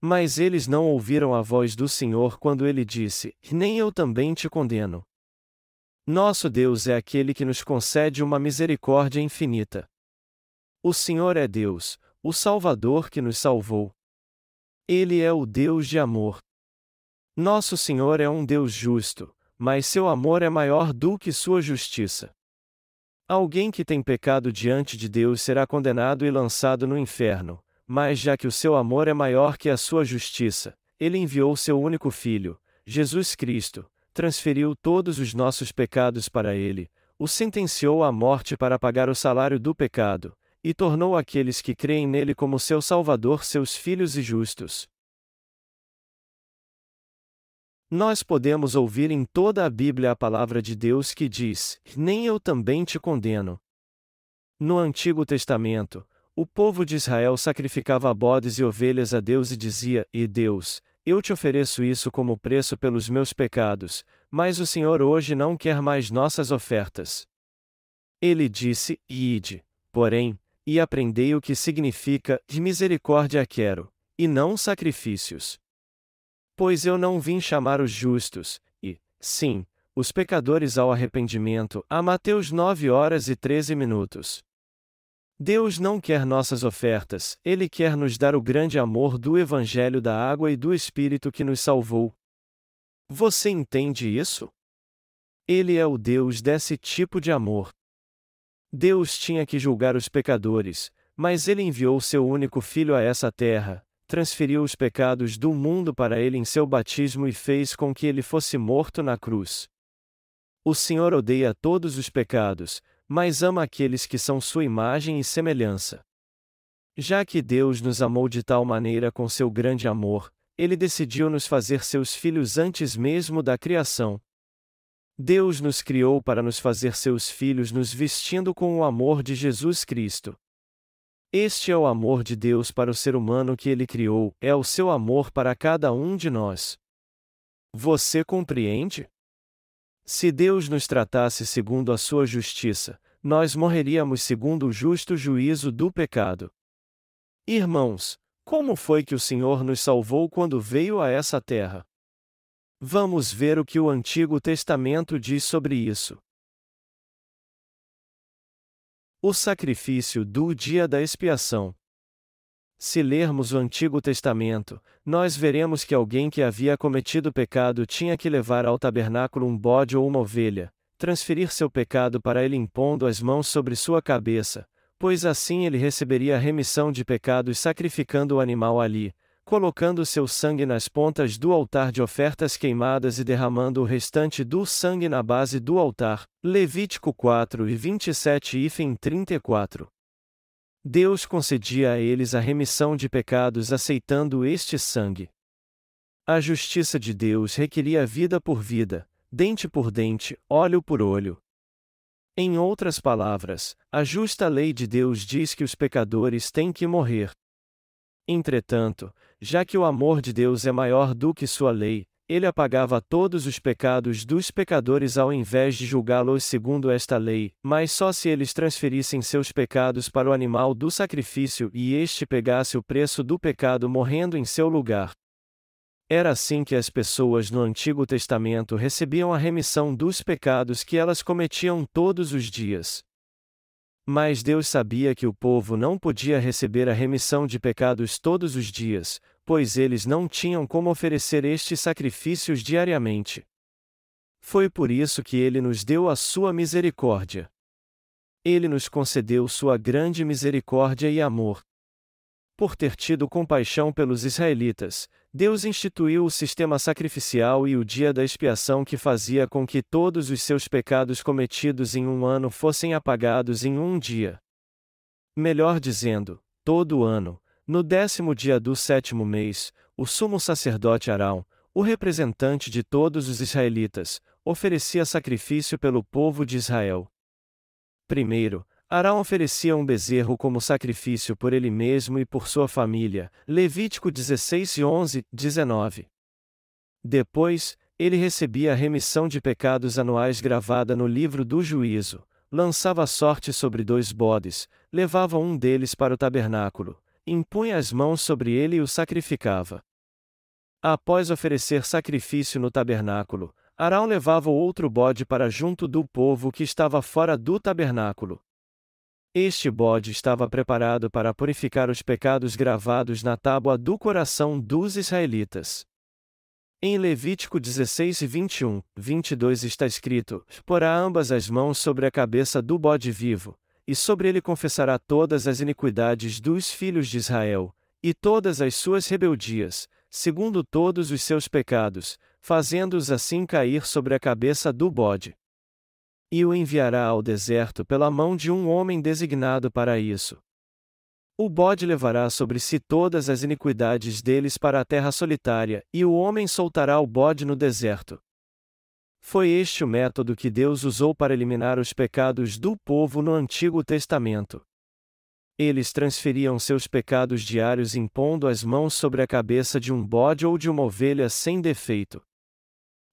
Mas eles não ouviram a voz do Senhor quando ele disse: Nem eu também te condeno. Nosso Deus é aquele que nos concede uma misericórdia infinita. O Senhor é Deus, o Salvador que nos salvou. Ele é o Deus de amor. Nosso Senhor é um Deus justo, mas seu amor é maior do que sua justiça. Alguém que tem pecado diante de Deus será condenado e lançado no inferno, mas já que o seu amor é maior que a sua justiça, ele enviou seu único filho, Jesus Cristo, transferiu todos os nossos pecados para ele, o sentenciou à morte para pagar o salário do pecado, e tornou aqueles que creem nele como seu Salvador seus filhos e justos. Nós podemos ouvir em toda a Bíblia a palavra de Deus que diz: Nem eu também te condeno. No Antigo Testamento, o povo de Israel sacrificava bodes e ovelhas a Deus e dizia: E Deus, eu te ofereço isso como preço pelos meus pecados, mas o Senhor hoje não quer mais nossas ofertas. Ele disse: Ide, porém, e aprendei o que significa de misericórdia quero, e não sacrifícios. Pois eu não vim chamar os justos, e, sim, os pecadores ao arrependimento. A Mateus 9 horas e 13 minutos. Deus não quer nossas ofertas, Ele quer nos dar o grande amor do Evangelho da água e do Espírito que nos salvou. Você entende isso? Ele é o Deus desse tipo de amor. Deus tinha que julgar os pecadores, mas ele enviou seu único filho a essa terra, transferiu os pecados do mundo para ele em seu batismo e fez com que ele fosse morto na cruz. O Senhor odeia todos os pecados, mas ama aqueles que são sua imagem e semelhança. Já que Deus nos amou de tal maneira com seu grande amor, ele decidiu nos fazer seus filhos antes mesmo da criação, Deus nos criou para nos fazer seus filhos nos vestindo com o amor de Jesus Cristo. Este é o amor de Deus para o ser humano que ele criou, é o seu amor para cada um de nós. Você compreende? Se Deus nos tratasse segundo a sua justiça, nós morreríamos segundo o justo juízo do pecado. Irmãos, como foi que o Senhor nos salvou quando veio a essa terra? Vamos ver o que o Antigo Testamento diz sobre isso. O sacrifício do dia da expiação. Se lermos o Antigo Testamento, nós veremos que alguém que havia cometido pecado tinha que levar ao tabernáculo um bode ou uma ovelha, transferir seu pecado para ele impondo as mãos sobre sua cabeça, pois assim ele receberia a remissão de pecados sacrificando o animal ali, colocando seu sangue nas pontas do altar de ofertas queimadas e derramando o restante do sangue na base do altar. Levítico 4 e 27 e 34. Deus concedia a eles a remissão de pecados aceitando este sangue. A justiça de Deus requeria vida por vida, dente por dente, olho por olho. Em outras palavras, a justa lei de Deus diz que os pecadores têm que morrer. Entretanto, já que o amor de Deus é maior do que sua lei, ele apagava todos os pecados dos pecadores ao invés de julgá-los segundo esta lei, mas só se eles transferissem seus pecados para o animal do sacrifício e este pegasse o preço do pecado morrendo em seu lugar. Era assim que as pessoas no Antigo Testamento recebiam a remissão dos pecados que elas cometiam todos os dias. Mas Deus sabia que o povo não podia receber a remissão de pecados todos os dias, pois eles não tinham como oferecer estes sacrifícios diariamente. Foi por isso que ele nos deu a sua misericórdia. Ele nos concedeu sua grande misericórdia e amor. Por ter tido compaixão pelos israelitas, Deus instituiu o sistema sacrificial e o dia da expiação que fazia com que todos os seus pecados cometidos em um ano fossem apagados em um dia. Melhor dizendo, todo ano, no décimo dia do sétimo mês, o sumo sacerdote Arão, o representante de todos os israelitas, oferecia sacrifício pelo povo de Israel. Primeiro, Arão oferecia um bezerro como sacrifício por ele mesmo e por sua família. Levítico 16 e 11, 19. Depois, ele recebia a remissão de pecados anuais gravada no livro do juízo, lançava sorte sobre dois bodes, levava um deles para o tabernáculo, impunha as mãos sobre ele e o sacrificava. Após oferecer sacrifício no tabernáculo, Arão levava o outro bode para junto do povo que estava fora do tabernáculo. Este bode estava preparado para purificar os pecados gravados na tábua do coração dos israelitas. Em Levítico 16 e 21, 22 está escrito: Porá ambas as mãos sobre a cabeça do bode vivo, e sobre ele confessará todas as iniquidades dos filhos de Israel, e todas as suas rebeldias, segundo todos os seus pecados, fazendo-os assim cair sobre a cabeça do bode. E o enviará ao deserto pela mão de um homem designado para isso. O bode levará sobre si todas as iniquidades deles para a terra solitária, e o homem soltará o bode no deserto. Foi este o método que Deus usou para eliminar os pecados do povo no Antigo Testamento. Eles transferiam seus pecados diários impondo as mãos sobre a cabeça de um bode ou de uma ovelha sem defeito.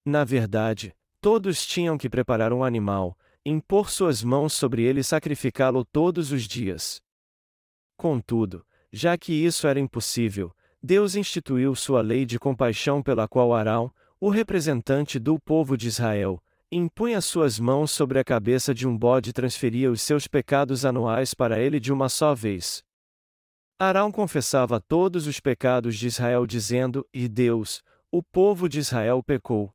Na verdade, todos tinham que preparar um animal, impor suas mãos sobre ele e sacrificá-lo todos os dias. Contudo, já que isso era impossível, Deus instituiu sua lei de compaixão pela qual Arão, o representante do povo de Israel, impunha suas mãos sobre a cabeça de um bode e transferia os seus pecados anuais para ele de uma só vez. Arão confessava todos os pecados de Israel dizendo: E Deus, o povo de Israel pecou.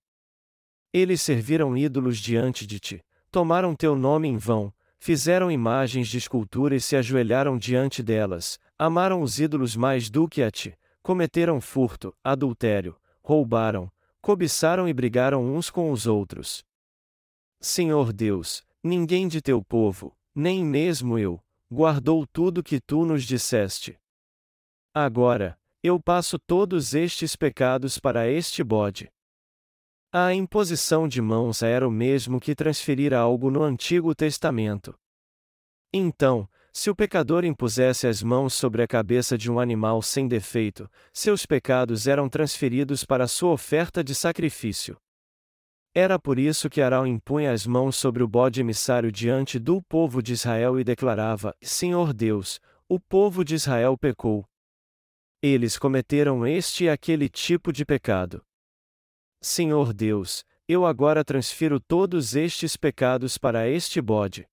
Eles serviram ídolos diante de ti, tomaram teu nome em vão, Fizeram imagens de escultura e se ajoelharam diante delas, amaram os ídolos mais do que a ti, cometeram furto, adultério, roubaram, cobiçaram e brigaram uns com os outros. Senhor Deus, ninguém de teu povo, nem mesmo eu, guardou tudo que tu nos disseste. Agora, eu passo todos estes pecados para este bode. A imposição de mãos era o mesmo que transferir algo no Antigo Testamento. Então, se o pecador impusesse as mãos sobre a cabeça de um animal sem defeito, seus pecados eram transferidos para sua oferta de sacrifício. Era por isso que Arão impunha as mãos sobre o bode emissário diante do povo de Israel e declarava: Senhor Deus, o povo de Israel pecou. Eles cometeram este e aquele tipo de pecado. Senhor Deus, eu agora transfiro todos estes pecados para este bode.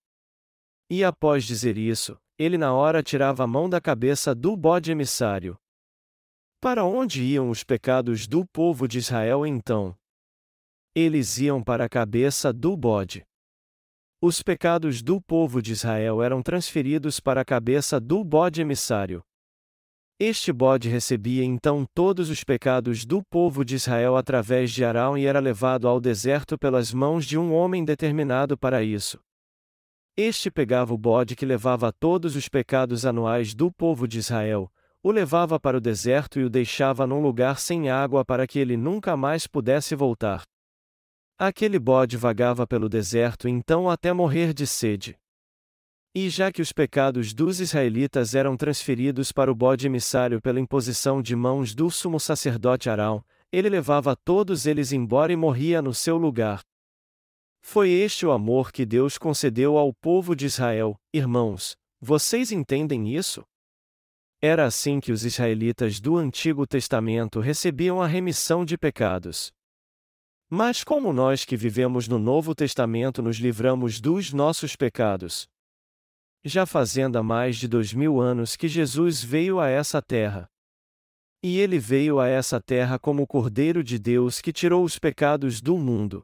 E após dizer isso, ele na hora tirava a mão da cabeça do bode emissário. Para onde iam os pecados do povo de Israel então? Eles iam para a cabeça do bode. Os pecados do povo de Israel eram transferidos para a cabeça do bode emissário. Este bode recebia então todos os pecados do povo de Israel através de Arão e era levado ao deserto pelas mãos de um homem determinado para isso. Este pegava o bode que levava todos os pecados anuais do povo de Israel, o levava para o deserto e o deixava num lugar sem água para que ele nunca mais pudesse voltar. Aquele bode vagava pelo deserto então até morrer de sede. E já que os pecados dos israelitas eram transferidos para o bode emissário pela imposição de mãos do sumo sacerdote Arão, ele levava todos eles embora e morria no seu lugar. Foi este o amor que Deus concedeu ao povo de Israel, irmãos, vocês entendem isso? Era assim que os israelitas do Antigo Testamento recebiam a remissão de pecados. Mas como nós que vivemos no Novo Testamento nos livramos dos nossos pecados, já fazendo há mais de dois mil anos que Jesus veio a essa terra. E ele veio a essa terra como o Cordeiro de Deus que tirou os pecados do mundo.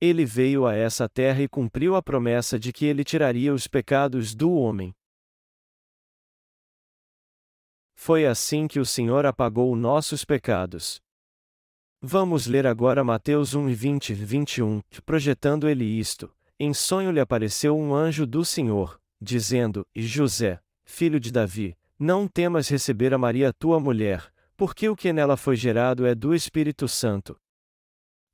Ele veio a essa terra e cumpriu a promessa de que ele tiraria os pecados do homem. Foi assim que o Senhor apagou nossos pecados. Vamos ler agora Mateus 1 e 20 21, projetando ele isto. Em sonho lhe apareceu um anjo do Senhor, dizendo: José, filho de Davi, não temas receber a Maria tua mulher, porque o que nela foi gerado é do Espírito Santo.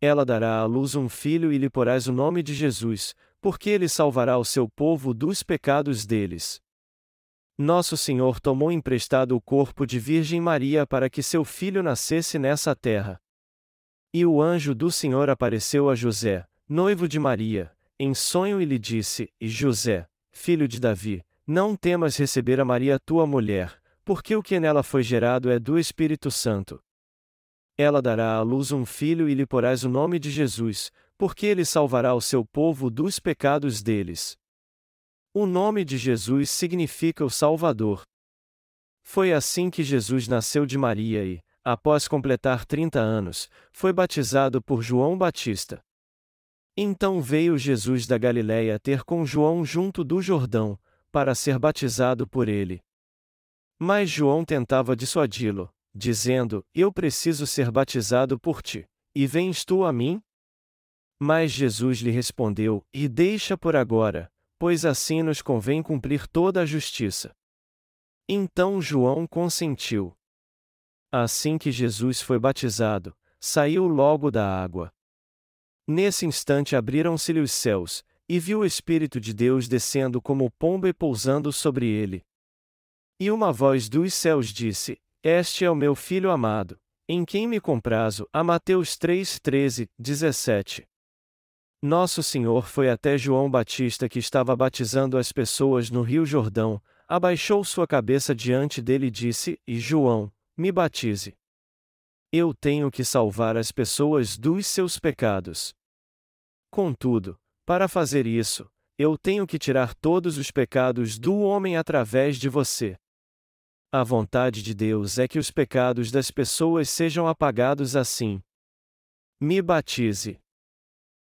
Ela dará à luz um filho e lhe porás o nome de Jesus, porque ele salvará o seu povo dos pecados deles. Nosso Senhor tomou emprestado o corpo de Virgem Maria para que seu filho nascesse nessa terra. E o anjo do Senhor apareceu a José, noivo de Maria, em sonho e lhe disse: E José, filho de Davi, não temas receber a Maria tua mulher, porque o que nela foi gerado é do Espírito Santo. Ela dará à luz um filho e lhe porás o nome de Jesus, porque ele salvará o seu povo dos pecados deles. O nome de Jesus significa o Salvador. Foi assim que Jesus nasceu de Maria e, após completar 30 anos, foi batizado por João Batista. Então veio Jesus da Galiléia ter com João junto do Jordão, para ser batizado por ele. Mas João tentava dissuadi-lo, dizendo: Eu preciso ser batizado por ti, e vens tu a mim? Mas Jesus lhe respondeu: E deixa por agora, pois assim nos convém cumprir toda a justiça. Então João consentiu. Assim que Jesus foi batizado, saiu logo da água. Nesse instante abriram-se-lhe os céus, e viu o Espírito de Deus descendo como pomba e pousando sobre ele. E uma voz dos céus disse: Este é o meu filho amado, em quem me comprazo. A Mateus 3, 13, 17. Nosso Senhor foi até João Batista que estava batizando as pessoas no Rio Jordão, abaixou sua cabeça diante dele e disse: E João, me batize. Eu tenho que salvar as pessoas dos seus pecados. Contudo, para fazer isso, eu tenho que tirar todos os pecados do homem através de você. A vontade de Deus é que os pecados das pessoas sejam apagados assim. Me batize.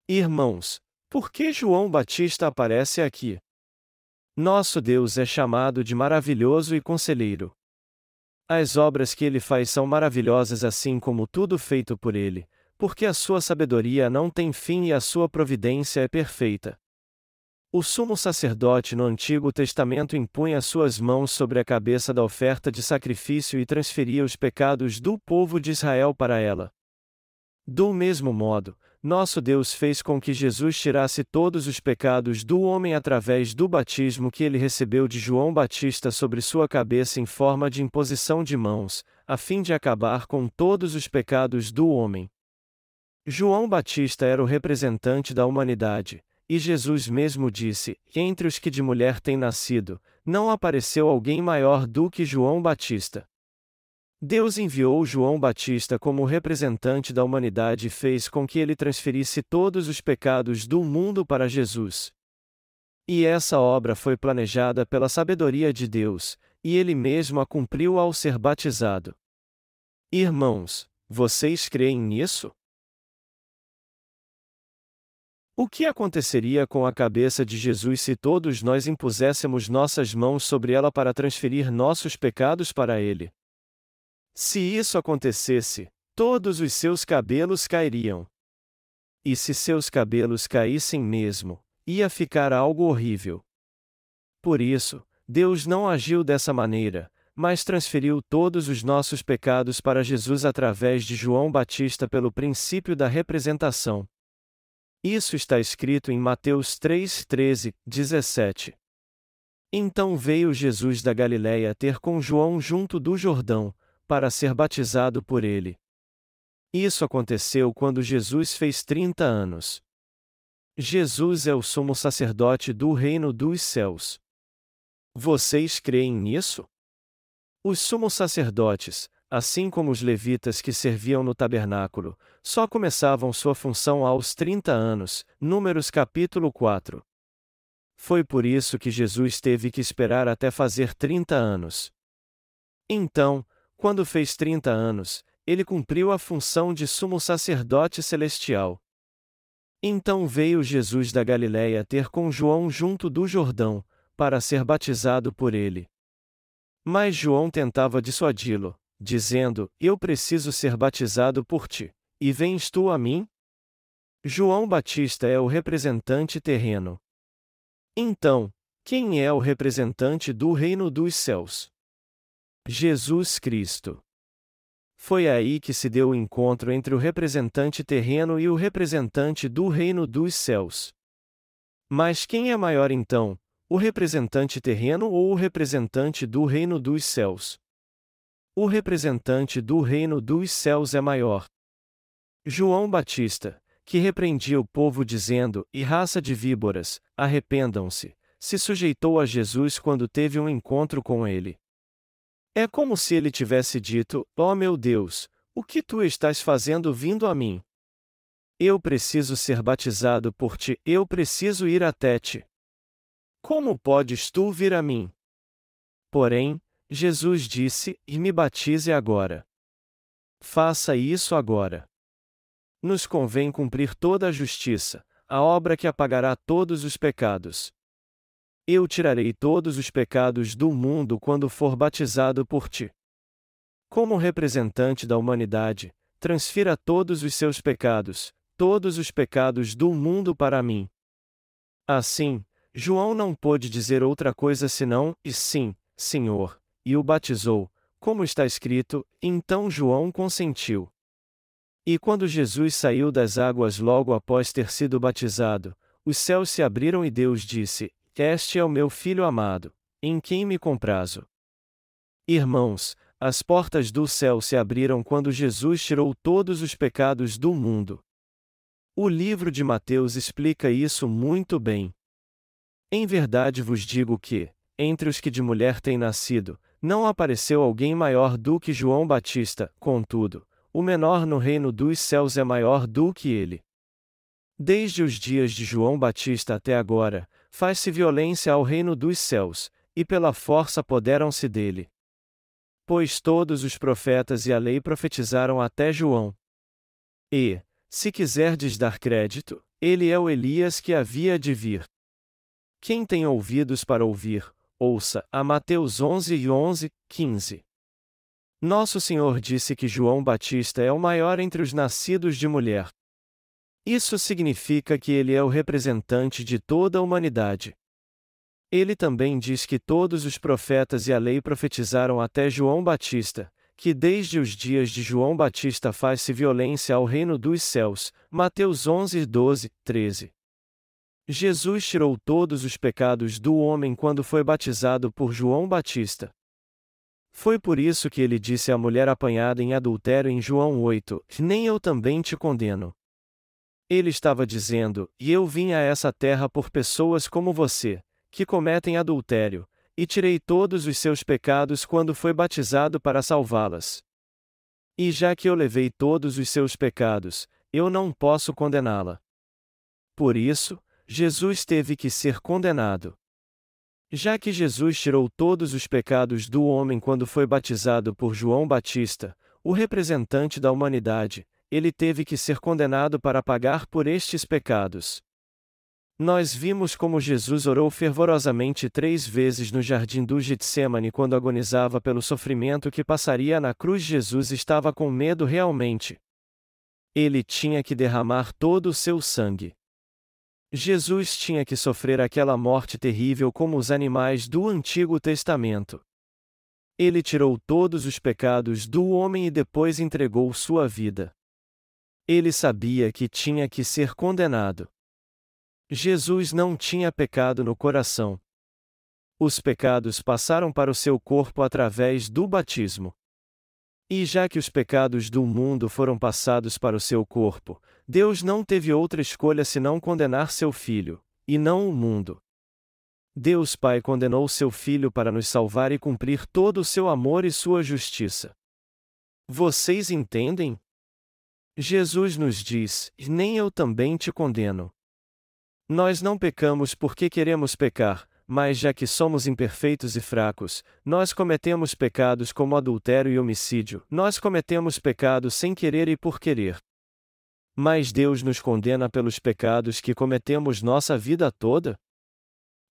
Irmãos, por que João Batista aparece aqui? Nosso Deus é chamado de maravilhoso e conselheiro. As obras que ele faz são maravilhosas assim como tudo feito por ele, porque a sua sabedoria não tem fim e a sua providência é perfeita. O sumo sacerdote no Antigo Testamento impunha suas mãos sobre a cabeça da oferta de sacrifício e transferia os pecados do povo de Israel para ela. Do mesmo modo, nosso Deus fez com que Jesus tirasse todos os pecados do homem através do batismo que ele recebeu de João Batista sobre sua cabeça em forma de imposição de mãos, a fim de acabar com todos os pecados do homem. João Batista era o representante da humanidade, e Jesus mesmo disse: Entre os que de mulher têm nascido, não apareceu alguém maior do que João Batista. Deus enviou João Batista como representante da humanidade e fez com que ele transferisse todos os pecados do mundo para Jesus. E essa obra foi planejada pela sabedoria de Deus, e ele mesmo a cumpriu ao ser batizado. Irmãos, vocês creem nisso? O que aconteceria com a cabeça de Jesus se todos nós impuséssemos nossas mãos sobre ela para transferir nossos pecados para ele? Se isso acontecesse, todos os seus cabelos cairiam. E se seus cabelos caíssem mesmo, ia ficar algo horrível. Por isso, Deus não agiu dessa maneira, mas transferiu todos os nossos pecados para Jesus através de João Batista pelo princípio da representação. Isso está escrito em Mateus 3, 13, 17. Então veio Jesus da Galiléia ter com João junto do Jordão, para ser batizado por ele. Isso aconteceu quando Jesus fez 30 anos. Jesus é o sumo sacerdote do reino dos céus. Vocês creem nisso? Os sumos sacerdotes, assim como os levitas que serviam no tabernáculo, só começavam sua função aos 30 anos, Números capítulo 4. Foi por isso que Jesus teve que esperar até fazer 30 anos. Então, quando fez 30 anos, ele cumpriu a função de sumo sacerdote celestial. Então veio Jesus da Galiléia ter com João junto do Jordão, para ser batizado por ele. Mas João tentava dissuadi-lo, dizendo: Eu preciso ser batizado por ti, e vens tu a mim? João Batista é o representante terreno. Então, Quem é o representante do reino dos céus? Jesus Cristo. Foi aí que se deu o encontro entre o representante terreno e o representante do reino dos céus. Mas quem é maior então, o representante terreno ou o representante do reino dos céus? O representante do reino dos céus é maior. João Batista, que repreendia o povo dizendo: E raça de víboras, arrependam-se, se sujeitou a Jesus quando teve um encontro com ele. É como se ele tivesse dito: Ó oh meu Deus, o que tu estás fazendo vindo a mim? Eu preciso ser batizado por ti, eu preciso ir até ti. Como podes tu vir a mim? Porém, Jesus disse: E me batize agora. Faça isso agora. Nos convém cumprir toda a justiça, a obra que apagará todos os pecados. Eu tirarei todos os pecados do mundo quando for batizado por ti. Como representante da humanidade, transfira todos os seus pecados, todos os pecados do mundo para mim. Assim, João não pôde dizer outra coisa senão, e sim, Senhor, e o batizou, como está escrito, então João consentiu. E quando Jesus saiu das águas logo após ter sido batizado, os céus se abriram e Deus disse: este é o meu filho amado, em quem me comprazo. Irmãos, as portas do céu se abriram quando Jesus tirou todos os pecados do mundo. O livro de Mateus explica isso muito bem. Em verdade vos digo que, entre os que de mulher têm nascido, não apareceu alguém maior do que João Batista, contudo, o menor no reino dos céus é maior do que ele. Desde os dias de João Batista até agora, faz-se violência ao reino dos céus, e pela força apoderam-se dele. Pois todos os profetas e a lei profetizaram até João. E, se quiserdes dar crédito, ele é o Elias que havia de vir. Quem tem ouvidos para ouvir, ouça, a Mateus 11 e 11, 15. Nosso Senhor disse que João Batista é o maior entre os nascidos de mulher. Isso significa que ele é o representante de toda a humanidade. Ele também diz que todos os profetas e a lei profetizaram até João Batista, que desde os dias de João Batista faz-se violência ao reino dos céus. Mateus 11, 12, 13. Jesus tirou todos os pecados do homem quando foi batizado por João Batista. Foi por isso que ele disse à mulher apanhada em adultério em João 8: Nem eu também te condeno. Ele estava dizendo: E eu vim a essa terra por pessoas como você, que cometem adultério, e tirei todos os seus pecados quando foi batizado para salvá-las. E já que eu levei todos os seus pecados, eu não posso condená-la. Por isso, Jesus teve que ser condenado. Já que Jesus tirou todos os pecados do homem quando foi batizado por João Batista, o representante da humanidade, ele teve que ser condenado para pagar por estes pecados. Nós vimos como Jesus orou fervorosamente três vezes no jardim do Getsemane quando agonizava pelo sofrimento que passaria na cruz. Jesus estava com medo realmente. Ele tinha que derramar todo o seu sangue. Jesus tinha que sofrer aquela morte terrível como os animais do Antigo Testamento. Ele tirou todos os pecados do homem e depois entregou sua vida. Ele sabia que tinha que ser condenado. Jesus não tinha pecado no coração. Os pecados passaram para o seu corpo através do batismo. E já que os pecados do mundo foram passados para o seu corpo, Deus não teve outra escolha senão condenar seu filho, e não o mundo. Deus Pai condenou seu filho para nos salvar e cumprir todo o seu amor e sua justiça. Vocês entendem? Jesus nos diz: Nem eu também te condeno. Nós não pecamos porque queremos pecar, mas já que somos imperfeitos e fracos, nós cometemos pecados como adultério e homicídio, nós cometemos pecados sem querer e por querer. Mas Deus nos condena pelos pecados que cometemos nossa vida toda?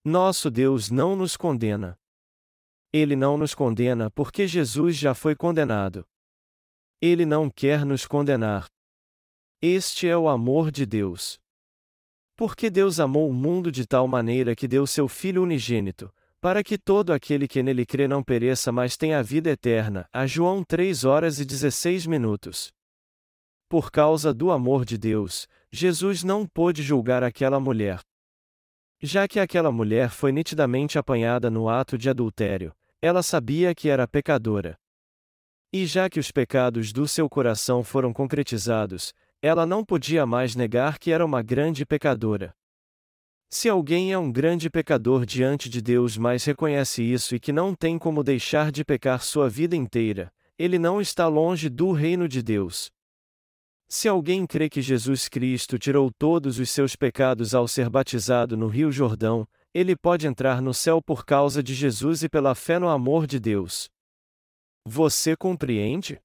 Nosso Deus não nos condena. Ele não nos condena porque Jesus já foi condenado. Ele não quer nos condenar. Este é o amor de Deus. Porque Deus amou o mundo de tal maneira que deu seu Filho unigênito, para que todo aquele que nele crê não pereça, mas tenha a vida eterna. A João 3 horas e 16 minutos. Por causa do amor de Deus, Jesus não pôde julgar aquela mulher. Já que aquela mulher foi nitidamente apanhada no ato de adultério, ela sabia que era pecadora. E já que os pecados do seu coração foram concretizados, ela não podia mais negar que era uma grande pecadora. Se alguém é um grande pecador diante de Deus, mas reconhece isso e que não tem como deixar de pecar sua vida inteira, ele não está longe do reino de Deus. Se alguém crê que Jesus Cristo tirou todos os seus pecados ao ser batizado no Rio Jordão, ele pode entrar no céu por causa de Jesus e pela fé no amor de Deus. Você compreende?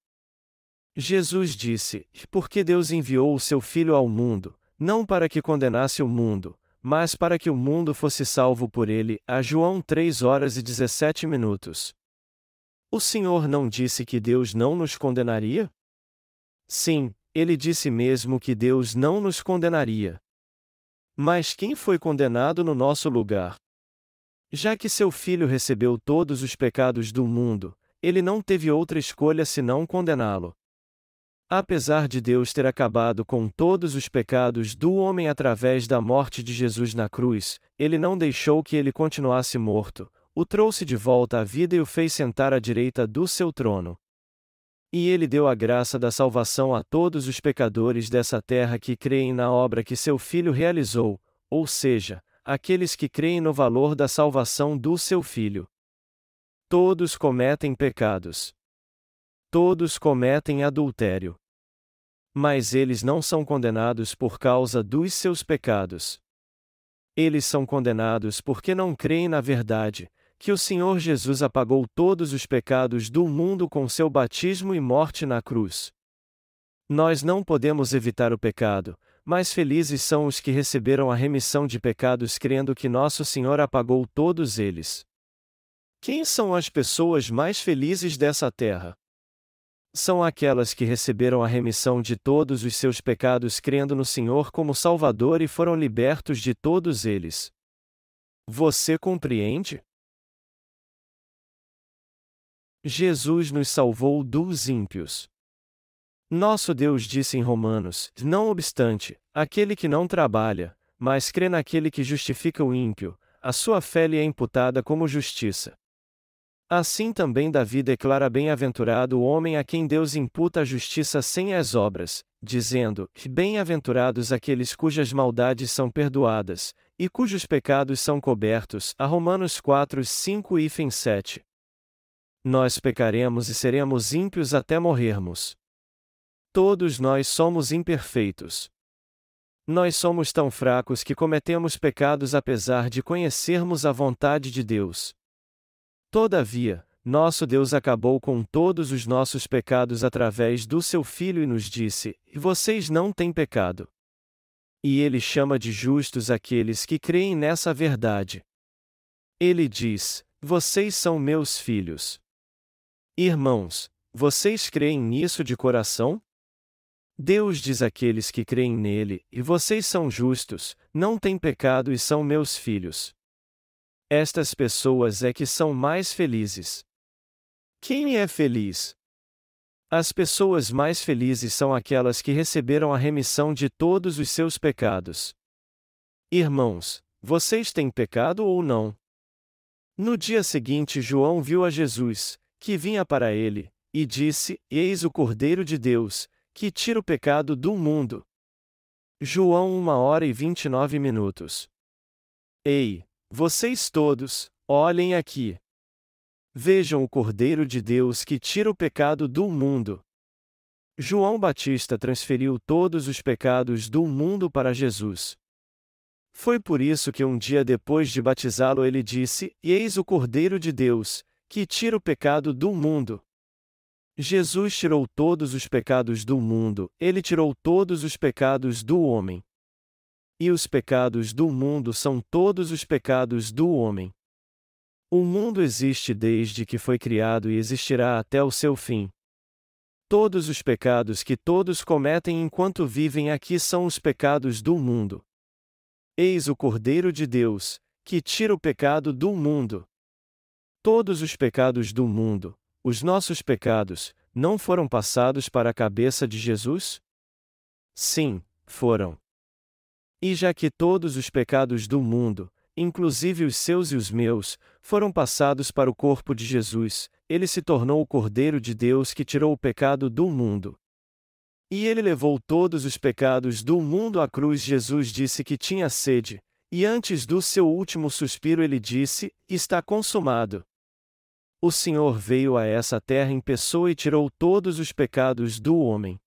Jesus disse: Porque Deus enviou o seu Filho ao mundo, não para que condenasse o mundo, mas para que o mundo fosse salvo por ele. A João 3 horas e 17 minutos. O Senhor não disse que Deus não nos condenaria? Sim, ele disse mesmo que Deus não nos condenaria. Mas quem foi condenado no nosso lugar? Já que seu filho recebeu todos os pecados do mundo, ele não teve outra escolha senão condená-lo. Apesar de Deus ter acabado com todos os pecados do homem através da morte de Jesus na cruz, ele não deixou que ele continuasse morto, o trouxe de volta à vida e o fez sentar à direita do seu trono. E ele deu a graça da salvação a todos os pecadores dessa terra que creem na obra que seu filho realizou, ou seja, aqueles que creem no valor da salvação do seu filho. Todos cometem pecados. Todos cometem adultério. Mas eles não são condenados por causa dos seus pecados. Eles são condenados porque não creem na verdade, que o Senhor Jesus apagou todos os pecados do mundo com seu batismo e morte na cruz. Nós não podemos evitar o pecado, mas felizes são os que receberam a remissão de pecados crendo que nosso Senhor apagou todos eles. Quem são as pessoas mais felizes dessa terra? são aquelas que receberam a remissão de todos os seus pecados crendo no Senhor como Salvador e foram libertos de todos eles. Você compreende? Jesus nos salvou dos ímpios. Nosso Deus disse em Romanos: Não obstante, aquele que não trabalha, mas crê naquele que justifica o ímpio, a sua fé lhe é imputada como justiça. Assim também Davi declara bem-aventurado o homem a quem Deus imputa a justiça sem as obras, dizendo: Bem-aventurados aqueles cujas maldades são perdoadas, e cujos pecados são cobertos. A Romanos 4, 5 e 7. Nós pecaremos e seremos ímpios até morrermos. Todos nós somos imperfeitos. Nós somos tão fracos que cometemos pecados apesar de conhecermos a vontade de Deus. Todavia, nosso Deus acabou com todos os nossos pecados através do seu Filho e nos disse: Vocês não têm pecado. E ele chama de justos aqueles que creem nessa verdade. Ele diz: Vocês são meus filhos. Irmãos, vocês creem nisso de coração? Deus diz àqueles que creem nele: E vocês são justos, não têm pecado e são meus filhos. Estas pessoas é que são mais felizes. Quem é feliz? As pessoas mais felizes são aquelas que receberam a remissão de todos os seus pecados. Irmãos, vocês têm pecado ou não? No dia seguinte, João viu a Jesus, que vinha para ele, e disse: Eis o Cordeiro de Deus, que tira o pecado do mundo. João 1 hora e 29 minutos. Ei, vocês todos, olhem aqui. Vejam o Cordeiro de Deus que tira o pecado do mundo. João Batista transferiu todos os pecados do mundo para Jesus. Foi por isso que um dia depois de batizá-lo ele disse: Eis o Cordeiro de Deus, que tira o pecado do mundo. Jesus tirou todos os pecados do mundo, ele tirou todos os pecados do homem. E os pecados do mundo são todos os pecados do homem. O mundo existe desde que foi criado e existirá até o seu fim. Todos os pecados que todos cometem enquanto vivem aqui são os pecados do mundo. Eis o Cordeiro de Deus, que tira o pecado do mundo. Todos os pecados do mundo, os nossos pecados, não foram passados para a cabeça de Jesus? Sim, foram. E já que todos os pecados do mundo, inclusive os seus e os meus, foram passados para o corpo de Jesus, ele se tornou o Cordeiro de Deus que tirou o pecado do mundo. E ele levou todos os pecados do mundo à cruz. Jesus disse que tinha sede, e antes do seu último suspiro ele disse: Está consumado. O Senhor veio a essa terra em pessoa e tirou todos os pecados do homem.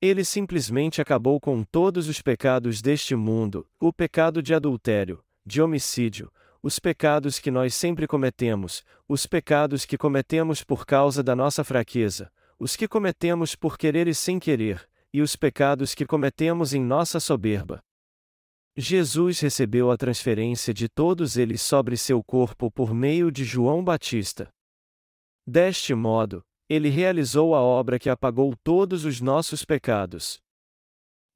Ele simplesmente acabou com todos os pecados deste mundo: o pecado de adultério, de homicídio, os pecados que nós sempre cometemos, os pecados que cometemos por causa da nossa fraqueza, os que cometemos por querer e sem querer, e os pecados que cometemos em nossa soberba. Jesus recebeu a transferência de todos eles sobre seu corpo por meio de João Batista. Deste modo, ele realizou a obra que apagou todos os nossos pecados.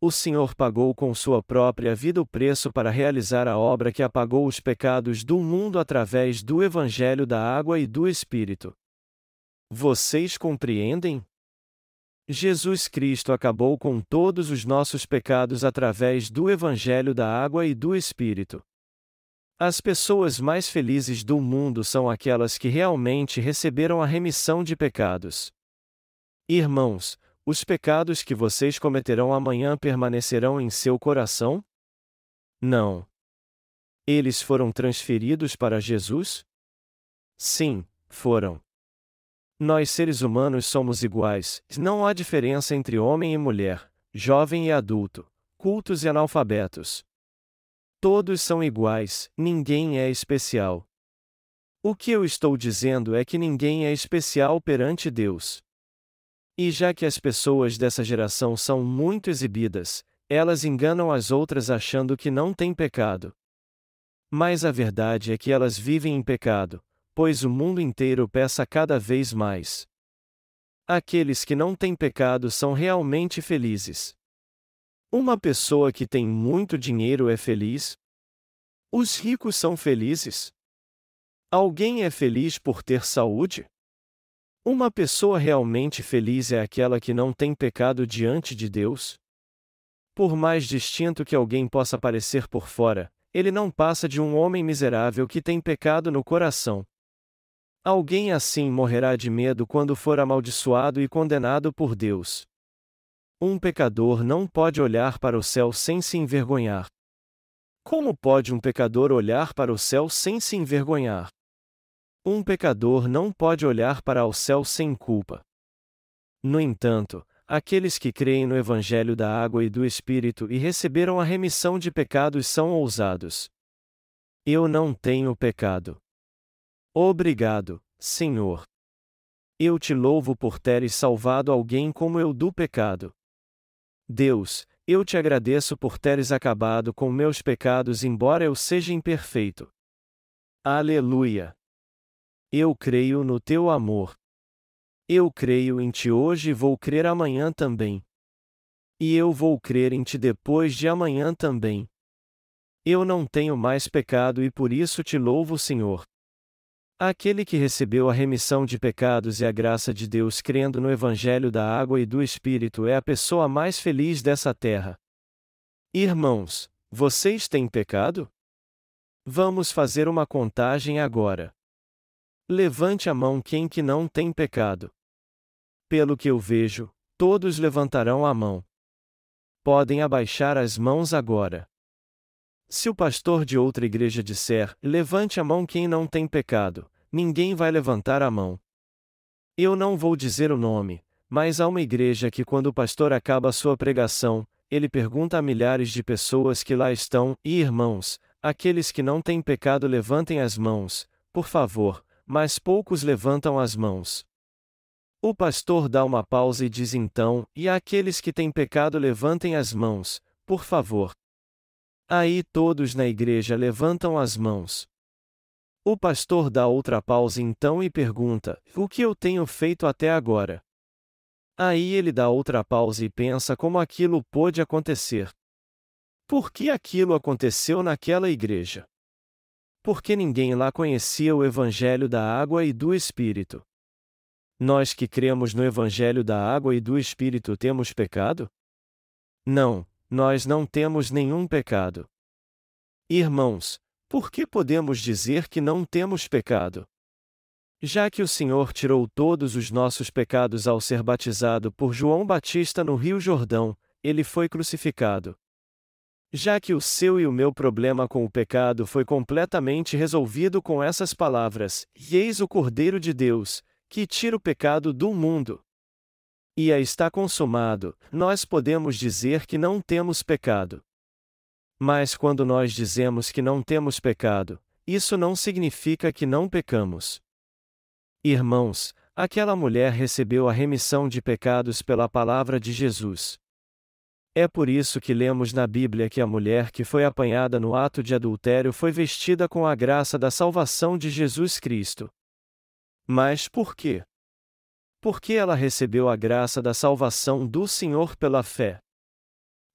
O Senhor pagou com sua própria vida o preço para realizar a obra que apagou os pecados do mundo através do Evangelho da Água e do Espírito. Vocês compreendem? Jesus Cristo acabou com todos os nossos pecados através do Evangelho da Água e do Espírito. As pessoas mais felizes do mundo são aquelas que realmente receberam a remissão de pecados. Irmãos, os pecados que vocês cometerão amanhã permanecerão em seu coração? Não. Eles foram transferidos para Jesus? Sim, foram. Nós seres humanos somos iguais, não há diferença entre homem e mulher, jovem e adulto, cultos e analfabetos. Todos são iguais, ninguém é especial. O que eu estou dizendo é que ninguém é especial perante Deus. E já que as pessoas dessa geração são muito exibidas, elas enganam as outras achando que não têm pecado. Mas a verdade é que elas vivem em pecado, pois o mundo inteiro peça cada vez mais. Aqueles que não têm pecado são realmente felizes. Uma pessoa que tem muito dinheiro é feliz? Os ricos são felizes? Alguém é feliz por ter saúde? Uma pessoa realmente feliz é aquela que não tem pecado diante de Deus? Por mais distinto que alguém possa parecer por fora, ele não passa de um homem miserável que tem pecado no coração. Alguém assim morrerá de medo quando for amaldiçoado e condenado por Deus. Um pecador não pode olhar para o céu sem se envergonhar. Como pode um pecador olhar para o céu sem se envergonhar? Um pecador não pode olhar para o céu sem culpa. No entanto, aqueles que creem no Evangelho da Água e do Espírito e receberam a remissão de pecados são ousados. Eu não tenho pecado. Obrigado, Senhor. Eu te louvo por teres salvado alguém como eu do pecado. Deus, eu te agradeço por teres acabado com meus pecados, embora eu seja imperfeito. Aleluia! Eu creio no teu amor. Eu creio em ti hoje e vou crer amanhã também. E eu vou crer em ti depois de amanhã também. Eu não tenho mais pecado e por isso te louvo, Senhor. Aquele que recebeu a remissão de pecados e a graça de Deus crendo no Evangelho da Água e do Espírito é a pessoa mais feliz dessa terra. Irmãos, vocês têm pecado? Vamos fazer uma contagem agora. Levante a mão quem que não tem pecado. Pelo que eu vejo, todos levantarão a mão. Podem abaixar as mãos agora. Se o pastor de outra igreja disser, levante a mão quem não tem pecado, ninguém vai levantar a mão. Eu não vou dizer o nome, mas há uma igreja que, quando o pastor acaba sua pregação, ele pergunta a milhares de pessoas que lá estão: e irmãos, aqueles que não têm pecado levantem as mãos, por favor, mas poucos levantam as mãos. O pastor dá uma pausa e diz então: E aqueles que têm pecado levantem as mãos, por favor. Aí todos na igreja levantam as mãos. O pastor dá outra pausa então e pergunta: O que eu tenho feito até agora? Aí ele dá outra pausa e pensa como aquilo pôde acontecer. Por que aquilo aconteceu naquela igreja? Porque ninguém lá conhecia o Evangelho da água e do Espírito. Nós que cremos no Evangelho da água e do Espírito temos pecado? Não, nós não temos nenhum pecado. Irmãos, por que podemos dizer que não temos pecado? Já que o Senhor tirou todos os nossos pecados ao ser batizado por João Batista no Rio Jordão, ele foi crucificado. Já que o seu e o meu problema com o pecado foi completamente resolvido com essas palavras: e Eis o Cordeiro de Deus, que tira o pecado do mundo. E a está consumado, nós podemos dizer que não temos pecado. Mas quando nós dizemos que não temos pecado, isso não significa que não pecamos. Irmãos, aquela mulher recebeu a remissão de pecados pela palavra de Jesus. É por isso que lemos na Bíblia que a mulher que foi apanhada no ato de adultério foi vestida com a graça da salvação de Jesus Cristo. Mas por quê? Porque ela recebeu a graça da salvação do Senhor pela fé.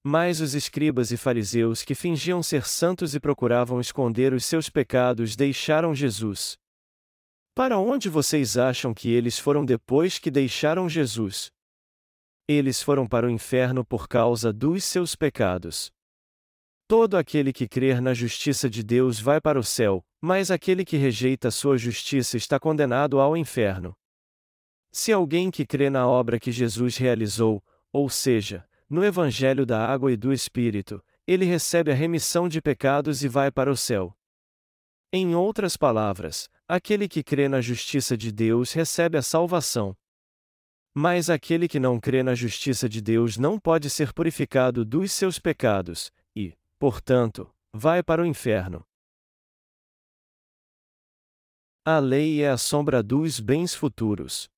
Mas os escribas e fariseus que fingiam ser santos e procuravam esconder os seus pecados deixaram Jesus. Para onde vocês acham que eles foram depois que deixaram Jesus? Eles foram para o inferno por causa dos seus pecados. Todo aquele que crer na justiça de Deus vai para o céu, mas aquele que rejeita sua justiça está condenado ao inferno. Se alguém que crê na obra que Jesus realizou, ou seja, no Evangelho da Água e do Espírito, ele recebe a remissão de pecados e vai para o céu. Em outras palavras, aquele que crê na justiça de Deus recebe a salvação. Mas aquele que não crê na justiça de Deus não pode ser purificado dos seus pecados, e, portanto, vai para o inferno. A lei é a sombra dos bens futuros.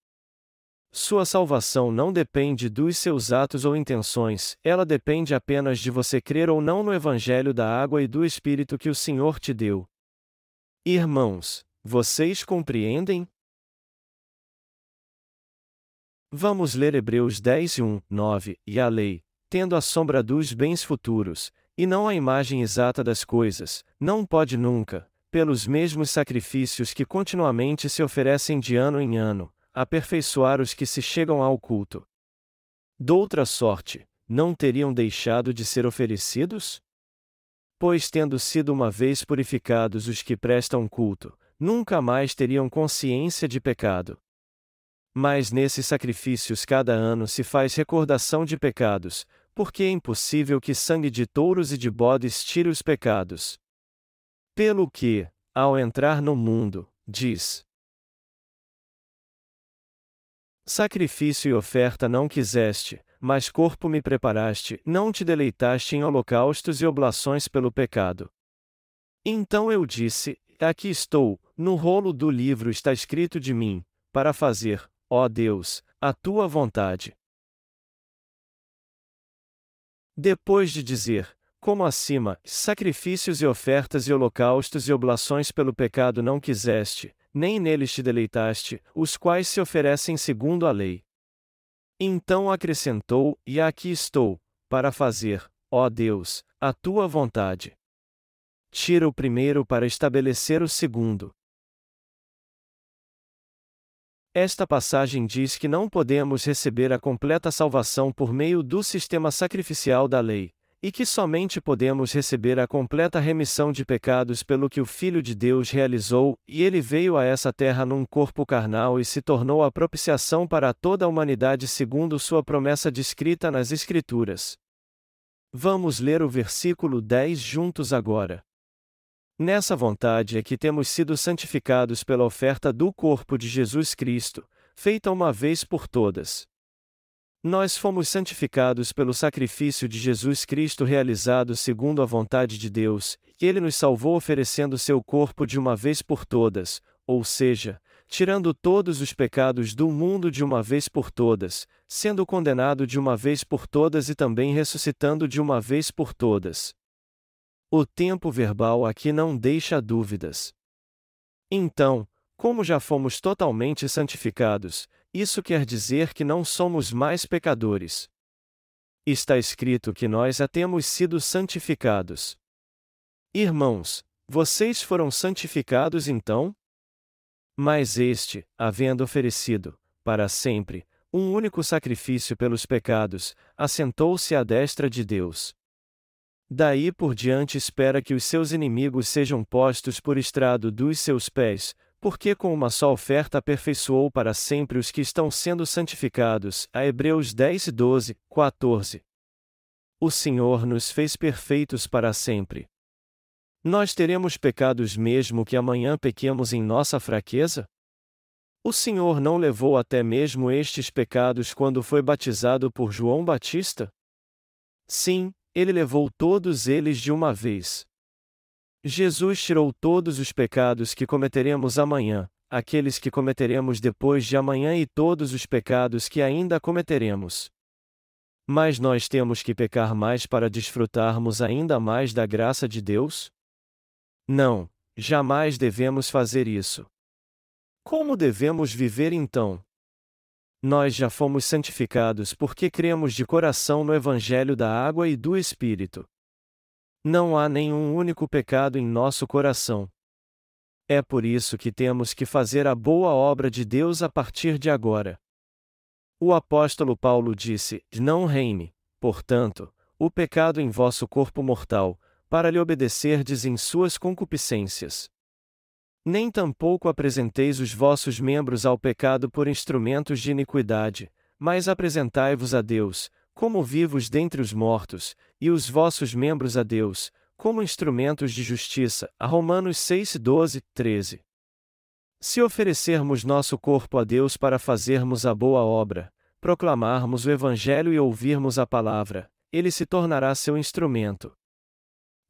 Sua salvação não depende dos seus atos ou intenções, ela depende apenas de você crer ou não no Evangelho da água e do Espírito que o Senhor te deu. Irmãos, vocês compreendem? Vamos ler Hebreus 10 1, 9, e a lei, tendo a sombra dos bens futuros, e não a imagem exata das coisas, não pode nunca, pelos mesmos sacrifícios que continuamente se oferecem de ano em ano, aperfeiçoar os que se chegam ao culto. Doutra sorte, não teriam deixado de ser oferecidos? Pois, tendo sido uma vez purificados os que prestam culto, nunca mais teriam consciência de pecado. Mas nesses sacrifícios cada ano se faz recordação de pecados, porque é impossível que sangue de touros e de bodes tire os pecados. Pelo que, ao entrar no mundo, diz: Sacrifício e oferta não quiseste, mas corpo me preparaste, não te deleitaste em holocaustos e oblações pelo pecado. Então eu disse: Aqui estou, no rolo do livro está escrito de mim, para fazer, ó Deus, a tua vontade. Depois de dizer, como acima, sacrifícios e ofertas e holocaustos e oblações pelo pecado não quiseste, nem neles te deleitaste, os quais se oferecem segundo a lei. Então acrescentou: E aqui estou, para fazer, ó Deus, a tua vontade. Tira o primeiro para estabelecer o segundo. Esta passagem diz que não podemos receber a completa salvação por meio do sistema sacrificial da lei, e que somente podemos receber a completa remissão de pecados pelo que o Filho de Deus realizou, e ele veio a essa terra num corpo carnal e se tornou a propiciação para toda a humanidade segundo sua promessa descrita nas Escrituras. Vamos ler o versículo 10 juntos agora. Nessa vontade é que temos sido santificados pela oferta do corpo de Jesus Cristo, feita uma vez por todas. Nós fomos santificados pelo sacrifício de Jesus Cristo realizado segundo a vontade de Deus, e ele nos salvou oferecendo seu corpo de uma vez por todas, ou seja, tirando todos os pecados do mundo de uma vez por todas, sendo condenado de uma vez por todas e também ressuscitando de uma vez por todas. O tempo verbal aqui não deixa dúvidas. Então, como já fomos totalmente santificados, isso quer dizer que não somos mais pecadores. Está escrito que nós já temos sido santificados. Irmãos, vocês foram santificados então? Mas este, havendo oferecido, para sempre, um único sacrifício pelos pecados, assentou-se à destra de Deus. Daí por diante espera que os seus inimigos sejam postos por estrado dos seus pés, porque com uma só oferta aperfeiçoou para sempre os que estão sendo santificados. A Hebreus 10, 12, 14. O Senhor nos fez perfeitos para sempre. Nós teremos pecados mesmo que amanhã pequemos em nossa fraqueza? O Senhor não levou até mesmo estes pecados quando foi batizado por João Batista? Sim, ele levou todos eles de uma vez. Jesus tirou todos os pecados que cometeremos amanhã, aqueles que cometeremos depois de amanhã e todos os pecados que ainda cometeremos. Mas nós temos que pecar mais para desfrutarmos ainda mais da graça de Deus? Não, jamais devemos fazer isso. Como devemos viver então? Nós já fomos santificados porque cremos de coração no Evangelho da Água e do Espírito. Não há nenhum único pecado em nosso coração. É por isso que temos que fazer a boa obra de Deus a partir de agora. O apóstolo Paulo disse: Não reine, portanto, o pecado em vosso corpo mortal, para lhe obedecerdes em suas concupiscências. Nem tampouco apresenteis os vossos membros ao pecado por instrumentos de iniquidade, mas apresentai-vos a Deus, como vivos dentre os mortos, e os vossos membros a Deus, como instrumentos de justiça. A Romanos 6, 12, 13. Se oferecermos nosso corpo a Deus para fazermos a boa obra, proclamarmos o Evangelho e ouvirmos a palavra, ele se tornará seu instrumento.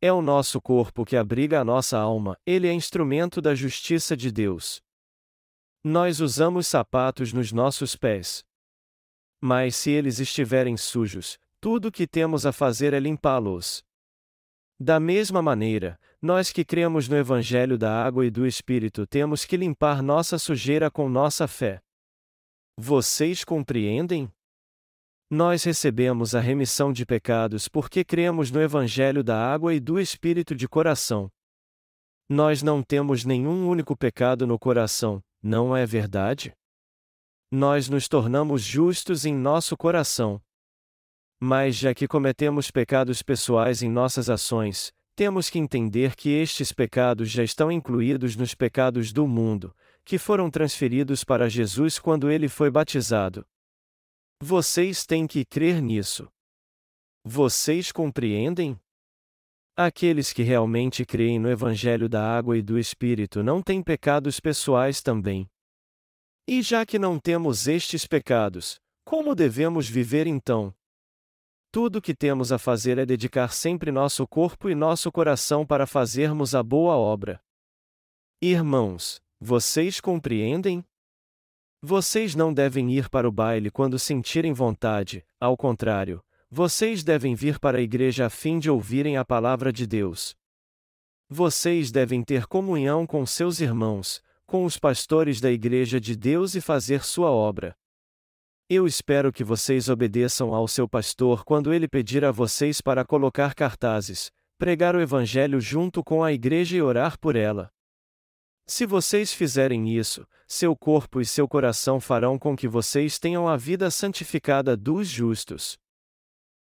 É o nosso corpo que abriga a nossa alma, ele é instrumento da justiça de Deus. Nós usamos sapatos nos nossos pés, mas se eles estiverem sujos, tudo o que temos a fazer é limpá-los. Da mesma maneira, nós que cremos no Evangelho da Água e do Espírito temos que limpar nossa sujeira com nossa fé. Vocês compreendem? Nós recebemos a remissão de pecados porque cremos no Evangelho da Água e do Espírito de coração. Nós não temos nenhum único pecado no coração, não é verdade? Nós nos tornamos justos em nosso coração. Mas já que cometemos pecados pessoais em nossas ações, temos que entender que estes pecados já estão incluídos nos pecados do mundo, que foram transferidos para Jesus quando ele foi batizado. Vocês têm que crer nisso. Vocês compreendem? Aqueles que realmente creem no Evangelho da Água e do Espírito não têm pecados pessoais também. E já que não temos estes pecados, como devemos viver então? Tudo o que temos a fazer é dedicar sempre nosso corpo e nosso coração para fazermos a boa obra. Irmãos, vocês compreendem? Vocês não devem ir para o baile quando sentirem vontade, ao contrário, vocês devem vir para a igreja a fim de ouvirem a palavra de Deus. Vocês devem ter comunhão com seus irmãos, com os pastores da Igreja de Deus e fazer sua obra. Eu espero que vocês obedeçam ao seu pastor quando ele pedir a vocês para colocar cartazes, pregar o Evangelho junto com a igreja e orar por ela. Se vocês fizerem isso, seu corpo e seu coração farão com que vocês tenham a vida santificada dos justos.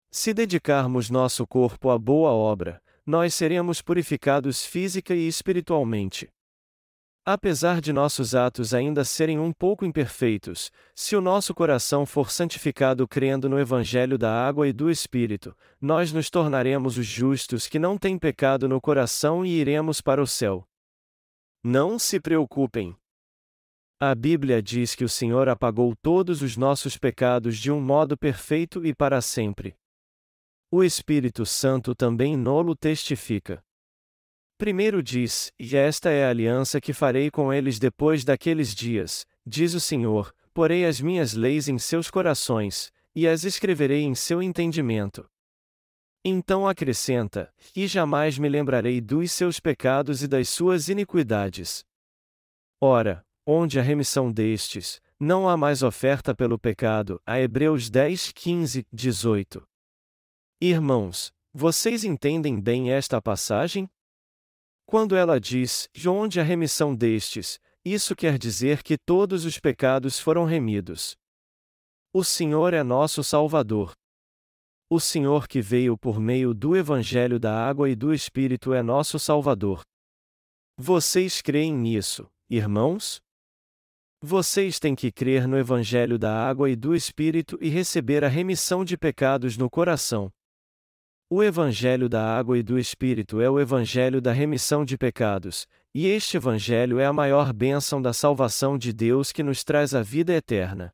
Se dedicarmos nosso corpo à boa obra, nós seremos purificados física e espiritualmente. Apesar de nossos atos ainda serem um pouco imperfeitos, se o nosso coração for santificado crendo no Evangelho da água e do Espírito, nós nos tornaremos os justos que não têm pecado no coração e iremos para o céu. Não se preocupem. A Bíblia diz que o Senhor apagou todos os nossos pecados de um modo perfeito e para sempre. O Espírito Santo também nolo testifica. Primeiro diz: E esta é a aliança que farei com eles depois daqueles dias, diz o Senhor: porei as minhas leis em seus corações, e as escreverei em seu entendimento. Então acrescenta: E jamais me lembrarei dos seus pecados e das suas iniquidades. Ora, onde a remissão destes, não há mais oferta pelo pecado. A Hebreus 10, 15, 18. Irmãos, vocês entendem bem esta passagem? Quando ela diz, de onde a remissão destes, isso quer dizer que todos os pecados foram remidos. O Senhor é nosso Salvador. O Senhor que veio por meio do Evangelho da Água e do Espírito é nosso Salvador. Vocês creem nisso, irmãos? Vocês têm que crer no Evangelho da Água e do Espírito e receber a remissão de pecados no coração. O Evangelho da Água e do Espírito é o Evangelho da remissão de pecados, e este Evangelho é a maior bênção da salvação de Deus que nos traz a vida eterna.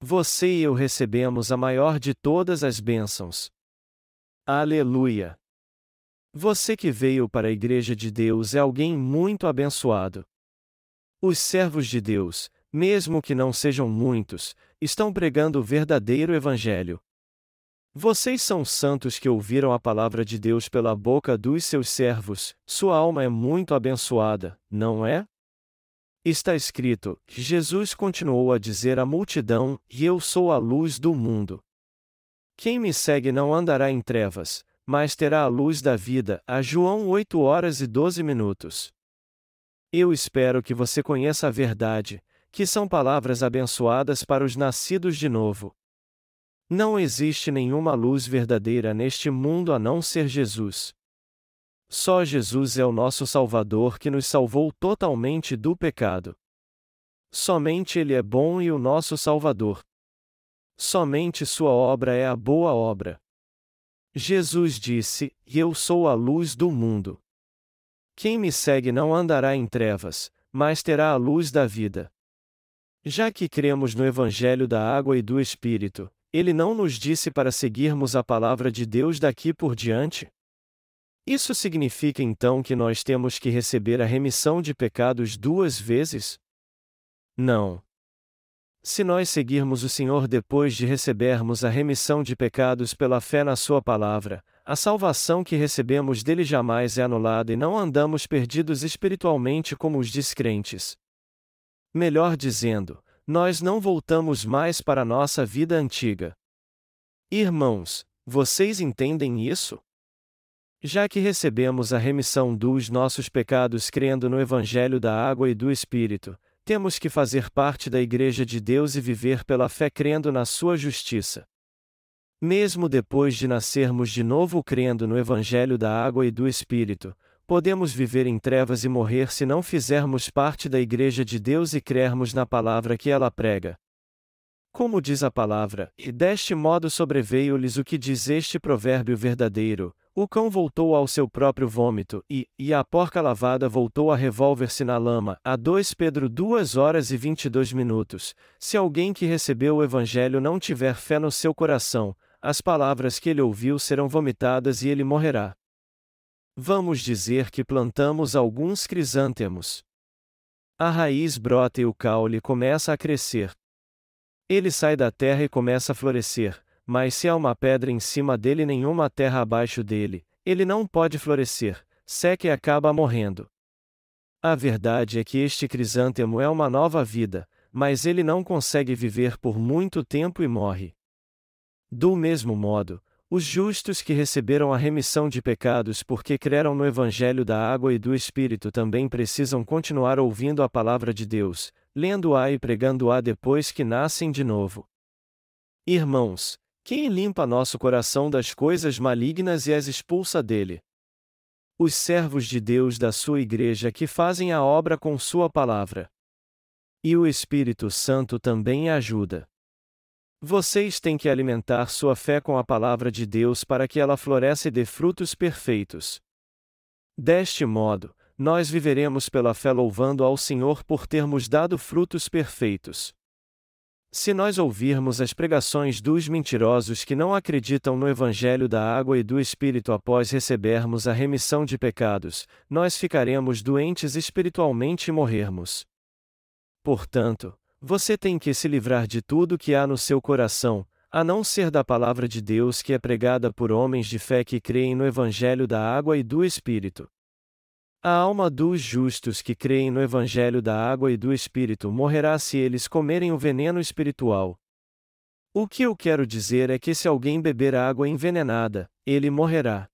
Você e eu recebemos a maior de todas as bênçãos. Aleluia! Você que veio para a Igreja de Deus é alguém muito abençoado. Os servos de Deus, mesmo que não sejam muitos, estão pregando o verdadeiro Evangelho. Vocês são santos que ouviram a palavra de Deus pela boca dos seus servos, sua alma é muito abençoada, não é? Está escrito: Jesus continuou a dizer à multidão: E eu sou a luz do mundo. Quem me segue não andará em trevas, mas terá a luz da vida. A João 8 horas e 12 minutos. Eu espero que você conheça a verdade, que são palavras abençoadas para os nascidos de novo. Não existe nenhuma luz verdadeira neste mundo a não ser Jesus. Só Jesus é o nosso Salvador que nos salvou totalmente do pecado. Somente Ele é bom e o nosso Salvador. Somente Sua obra é a boa obra. Jesus disse: Eu sou a luz do mundo. Quem me segue não andará em trevas, mas terá a luz da vida. Já que cremos no Evangelho da Água e do Espírito, ele não nos disse para seguirmos a palavra de Deus daqui por diante? Isso significa então que nós temos que receber a remissão de pecados duas vezes? Não. Se nós seguirmos o Senhor depois de recebermos a remissão de pecados pela fé na Sua palavra, a salvação que recebemos dele jamais é anulada e não andamos perdidos espiritualmente como os descrentes. Melhor dizendo, nós não voltamos mais para nossa vida antiga. Irmãos, vocês entendem isso? Já que recebemos a remissão dos nossos pecados crendo no Evangelho da Água e do Espírito, temos que fazer parte da Igreja de Deus e viver pela fé crendo na Sua justiça. Mesmo depois de nascermos de novo crendo no Evangelho da Água e do Espírito, podemos viver em trevas e morrer se não fizermos parte da Igreja de Deus e crermos na palavra que ela prega. Como diz a palavra, e deste modo sobreveio-lhes o que diz este provérbio verdadeiro: o cão voltou ao seu próprio vômito, e, e a porca lavada voltou a revolver-se na lama. A 2 Pedro 2 horas e 22 minutos. Se alguém que recebeu o Evangelho não tiver fé no seu coração, as palavras que ele ouviu serão vomitadas e ele morrerá. Vamos dizer que plantamos alguns crisântemos. A raiz brota e o caule começa a crescer. Ele sai da terra e começa a florescer, mas se há uma pedra em cima dele e nenhuma terra abaixo dele, ele não pode florescer, seca e acaba morrendo. A verdade é que este crisântemo é uma nova vida, mas ele não consegue viver por muito tempo e morre. Do mesmo modo, os justos que receberam a remissão de pecados porque creram no Evangelho da Água e do Espírito também precisam continuar ouvindo a palavra de Deus, lendo-a e pregando-a depois que nascem de novo. Irmãos, quem limpa nosso coração das coisas malignas e as expulsa dele? Os servos de Deus da sua igreja que fazem a obra com sua palavra. E o Espírito Santo também ajuda. Vocês têm que alimentar sua fé com a palavra de Deus para que ela floresça e dê frutos perfeitos. Deste modo, nós viveremos pela fé louvando ao Senhor por termos dado frutos perfeitos. Se nós ouvirmos as pregações dos mentirosos que não acreditam no Evangelho da água e do Espírito após recebermos a remissão de pecados, nós ficaremos doentes espiritualmente e morrermos. Portanto, você tem que se livrar de tudo que há no seu coração, a não ser da palavra de Deus que é pregada por homens de fé que creem no Evangelho da água e do Espírito. A alma dos justos que creem no Evangelho da água e do Espírito morrerá se eles comerem o veneno espiritual. O que eu quero dizer é que se alguém beber água envenenada, ele morrerá.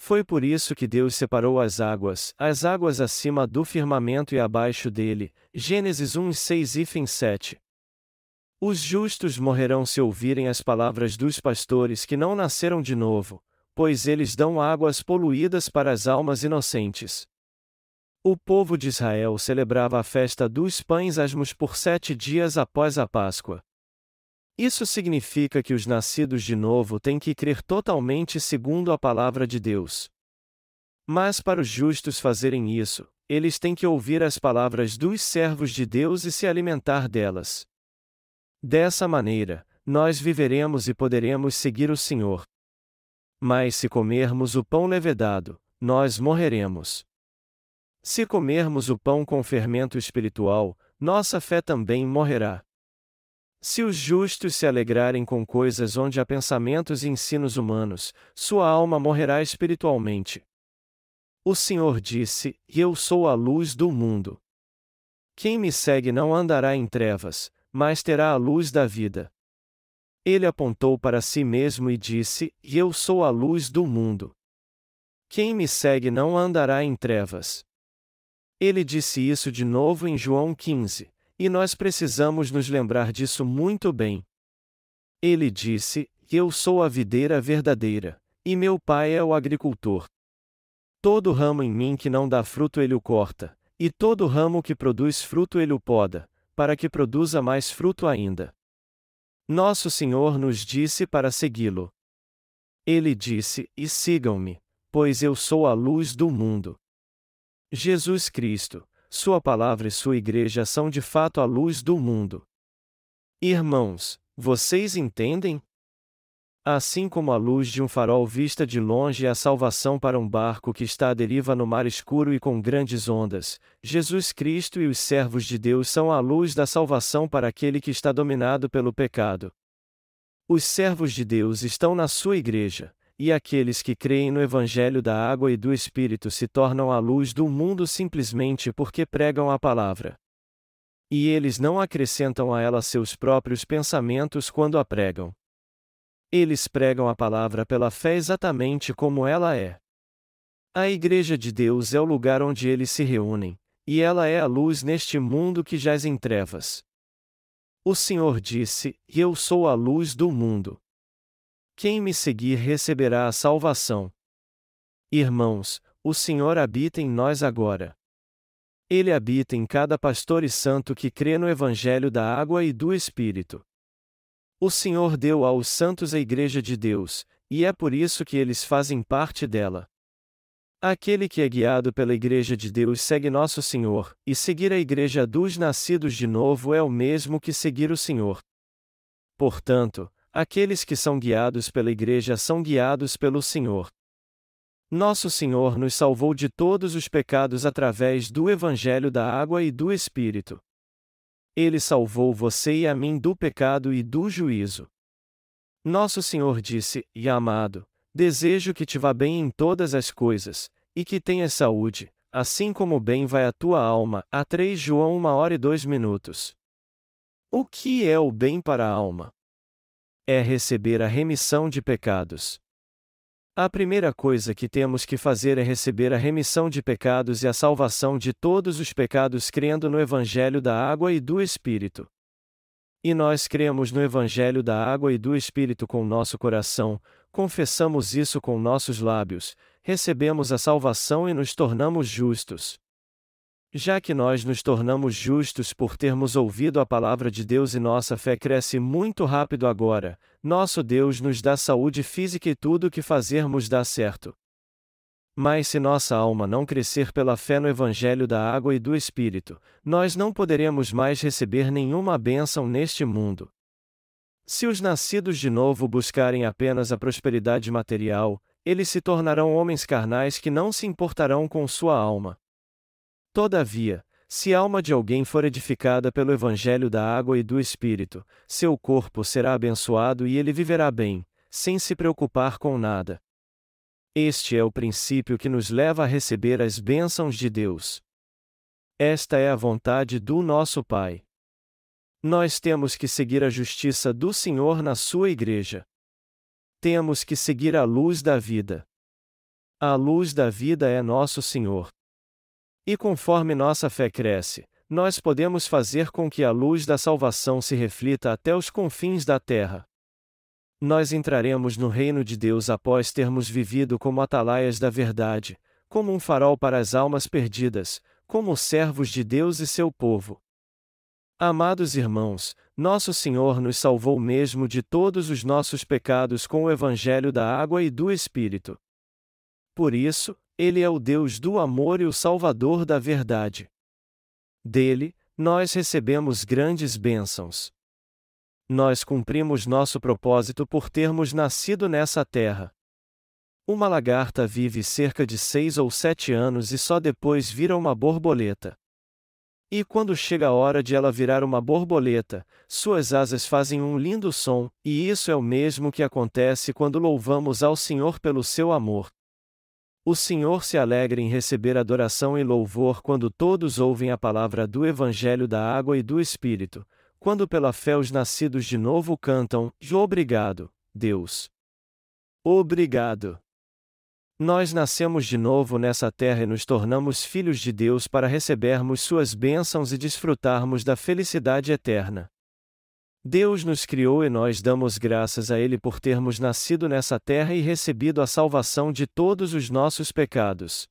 Foi por isso que Deus separou as águas, as águas acima do firmamento e abaixo dele. Gênesis 1, 6 e 7. Os justos morrerão se ouvirem as palavras dos pastores que não nasceram de novo, pois eles dão águas poluídas para as almas inocentes. O povo de Israel celebrava a festa dos pães asmos por sete dias após a Páscoa. Isso significa que os nascidos de novo têm que crer totalmente segundo a palavra de Deus. Mas para os justos fazerem isso, eles têm que ouvir as palavras dos servos de Deus e se alimentar delas. Dessa maneira, nós viveremos e poderemos seguir o Senhor. Mas se comermos o pão levedado, nós morreremos. Se comermos o pão com fermento espiritual, nossa fé também morrerá. Se os justos se alegrarem com coisas onde há pensamentos e ensinos humanos, sua alma morrerá espiritualmente. O Senhor disse: Eu sou a luz do mundo. Quem me segue não andará em trevas, mas terá a luz da vida. Ele apontou para si mesmo e disse: Eu sou a luz do mundo. Quem me segue não andará em trevas. Ele disse isso de novo em João 15. E nós precisamos nos lembrar disso muito bem. Ele disse: Eu sou a videira verdadeira, e meu pai é o agricultor. Todo ramo em mim que não dá fruto ele o corta, e todo ramo que produz fruto ele o poda, para que produza mais fruto ainda. Nosso Senhor nos disse para segui-lo. Ele disse: E sigam-me, pois eu sou a luz do mundo. Jesus Cristo, sua palavra e sua igreja são de fato a luz do mundo. Irmãos, vocês entendem? Assim como a luz de um farol vista de longe é a salvação para um barco que está à deriva no mar escuro e com grandes ondas, Jesus Cristo e os servos de Deus são a luz da salvação para aquele que está dominado pelo pecado. Os servos de Deus estão na sua igreja, e aqueles que creem no Evangelho da água e do Espírito se tornam a luz do mundo simplesmente porque pregam a palavra. E eles não acrescentam a ela seus próprios pensamentos quando a pregam. Eles pregam a palavra pela fé exatamente como ela é. A Igreja de Deus é o lugar onde eles se reúnem, e ela é a luz neste mundo que jaz em trevas. O Senhor disse: Eu sou a luz do mundo. Quem me seguir receberá a salvação. Irmãos, o Senhor habita em nós agora. Ele habita em cada pastor e santo que crê no Evangelho da água e do Espírito. O Senhor deu aos santos a Igreja de Deus, e é por isso que eles fazem parte dela. Aquele que é guiado pela Igreja de Deus segue nosso Senhor, e seguir a Igreja dos nascidos de novo é o mesmo que seguir o Senhor. Portanto, Aqueles que são guiados pela Igreja são guiados pelo Senhor. Nosso Senhor nos salvou de todos os pecados através do Evangelho da Água e do Espírito. Ele salvou você e a mim do pecado e do juízo. Nosso Senhor disse: E amado, desejo que te vá bem em todas as coisas, e que tenhas saúde, assim como bem vai a tua alma. A 3 João 1 hora e 2 minutos. O que é o bem para a alma? É receber a remissão de pecados. A primeira coisa que temos que fazer é receber a remissão de pecados e a salvação de todos os pecados crendo no Evangelho da Água e do Espírito. E nós cremos no Evangelho da Água e do Espírito com nosso coração, confessamos isso com nossos lábios, recebemos a salvação e nos tornamos justos. Já que nós nos tornamos justos por termos ouvido a palavra de Deus e nossa fé cresce muito rápido agora, nosso Deus nos dá saúde física e tudo o que fazermos dá certo. Mas se nossa alma não crescer pela fé no Evangelho da água e do Espírito, nós não poderemos mais receber nenhuma bênção neste mundo. Se os nascidos de novo buscarem apenas a prosperidade material, eles se tornarão homens carnais que não se importarão com sua alma. Todavia, se a alma de alguém for edificada pelo Evangelho da água e do Espírito, seu corpo será abençoado e ele viverá bem, sem se preocupar com nada. Este é o princípio que nos leva a receber as bênçãos de Deus. Esta é a vontade do nosso Pai. Nós temos que seguir a justiça do Senhor na sua igreja. Temos que seguir a luz da vida. A luz da vida é nosso Senhor. E conforme nossa fé cresce, nós podemos fazer com que a luz da salvação se reflita até os confins da terra. Nós entraremos no reino de Deus após termos vivido como atalaias da verdade, como um farol para as almas perdidas, como servos de Deus e seu povo. Amados irmãos, nosso Senhor nos salvou mesmo de todos os nossos pecados com o Evangelho da água e do Espírito. Por isso, Ele é o Deus do amor e o Salvador da verdade. Dele, nós recebemos grandes bênçãos. Nós cumprimos nosso propósito por termos nascido nessa terra. Uma lagarta vive cerca de seis ou sete anos e só depois vira uma borboleta. E quando chega a hora de ela virar uma borboleta, suas asas fazem um lindo som, e isso é o mesmo que acontece quando louvamos ao Senhor pelo seu amor. O Senhor se alegra em receber adoração e louvor quando todos ouvem a palavra do Evangelho da Água e do Espírito, quando pela fé os nascidos de novo cantam: Obrigado, Deus. Obrigado. Nós nascemos de novo nessa terra e nos tornamos filhos de Deus para recebermos suas bênçãos e desfrutarmos da felicidade eterna. Deus nos criou e nós damos graças a Ele por termos nascido nessa terra e recebido a salvação de todos os nossos pecados.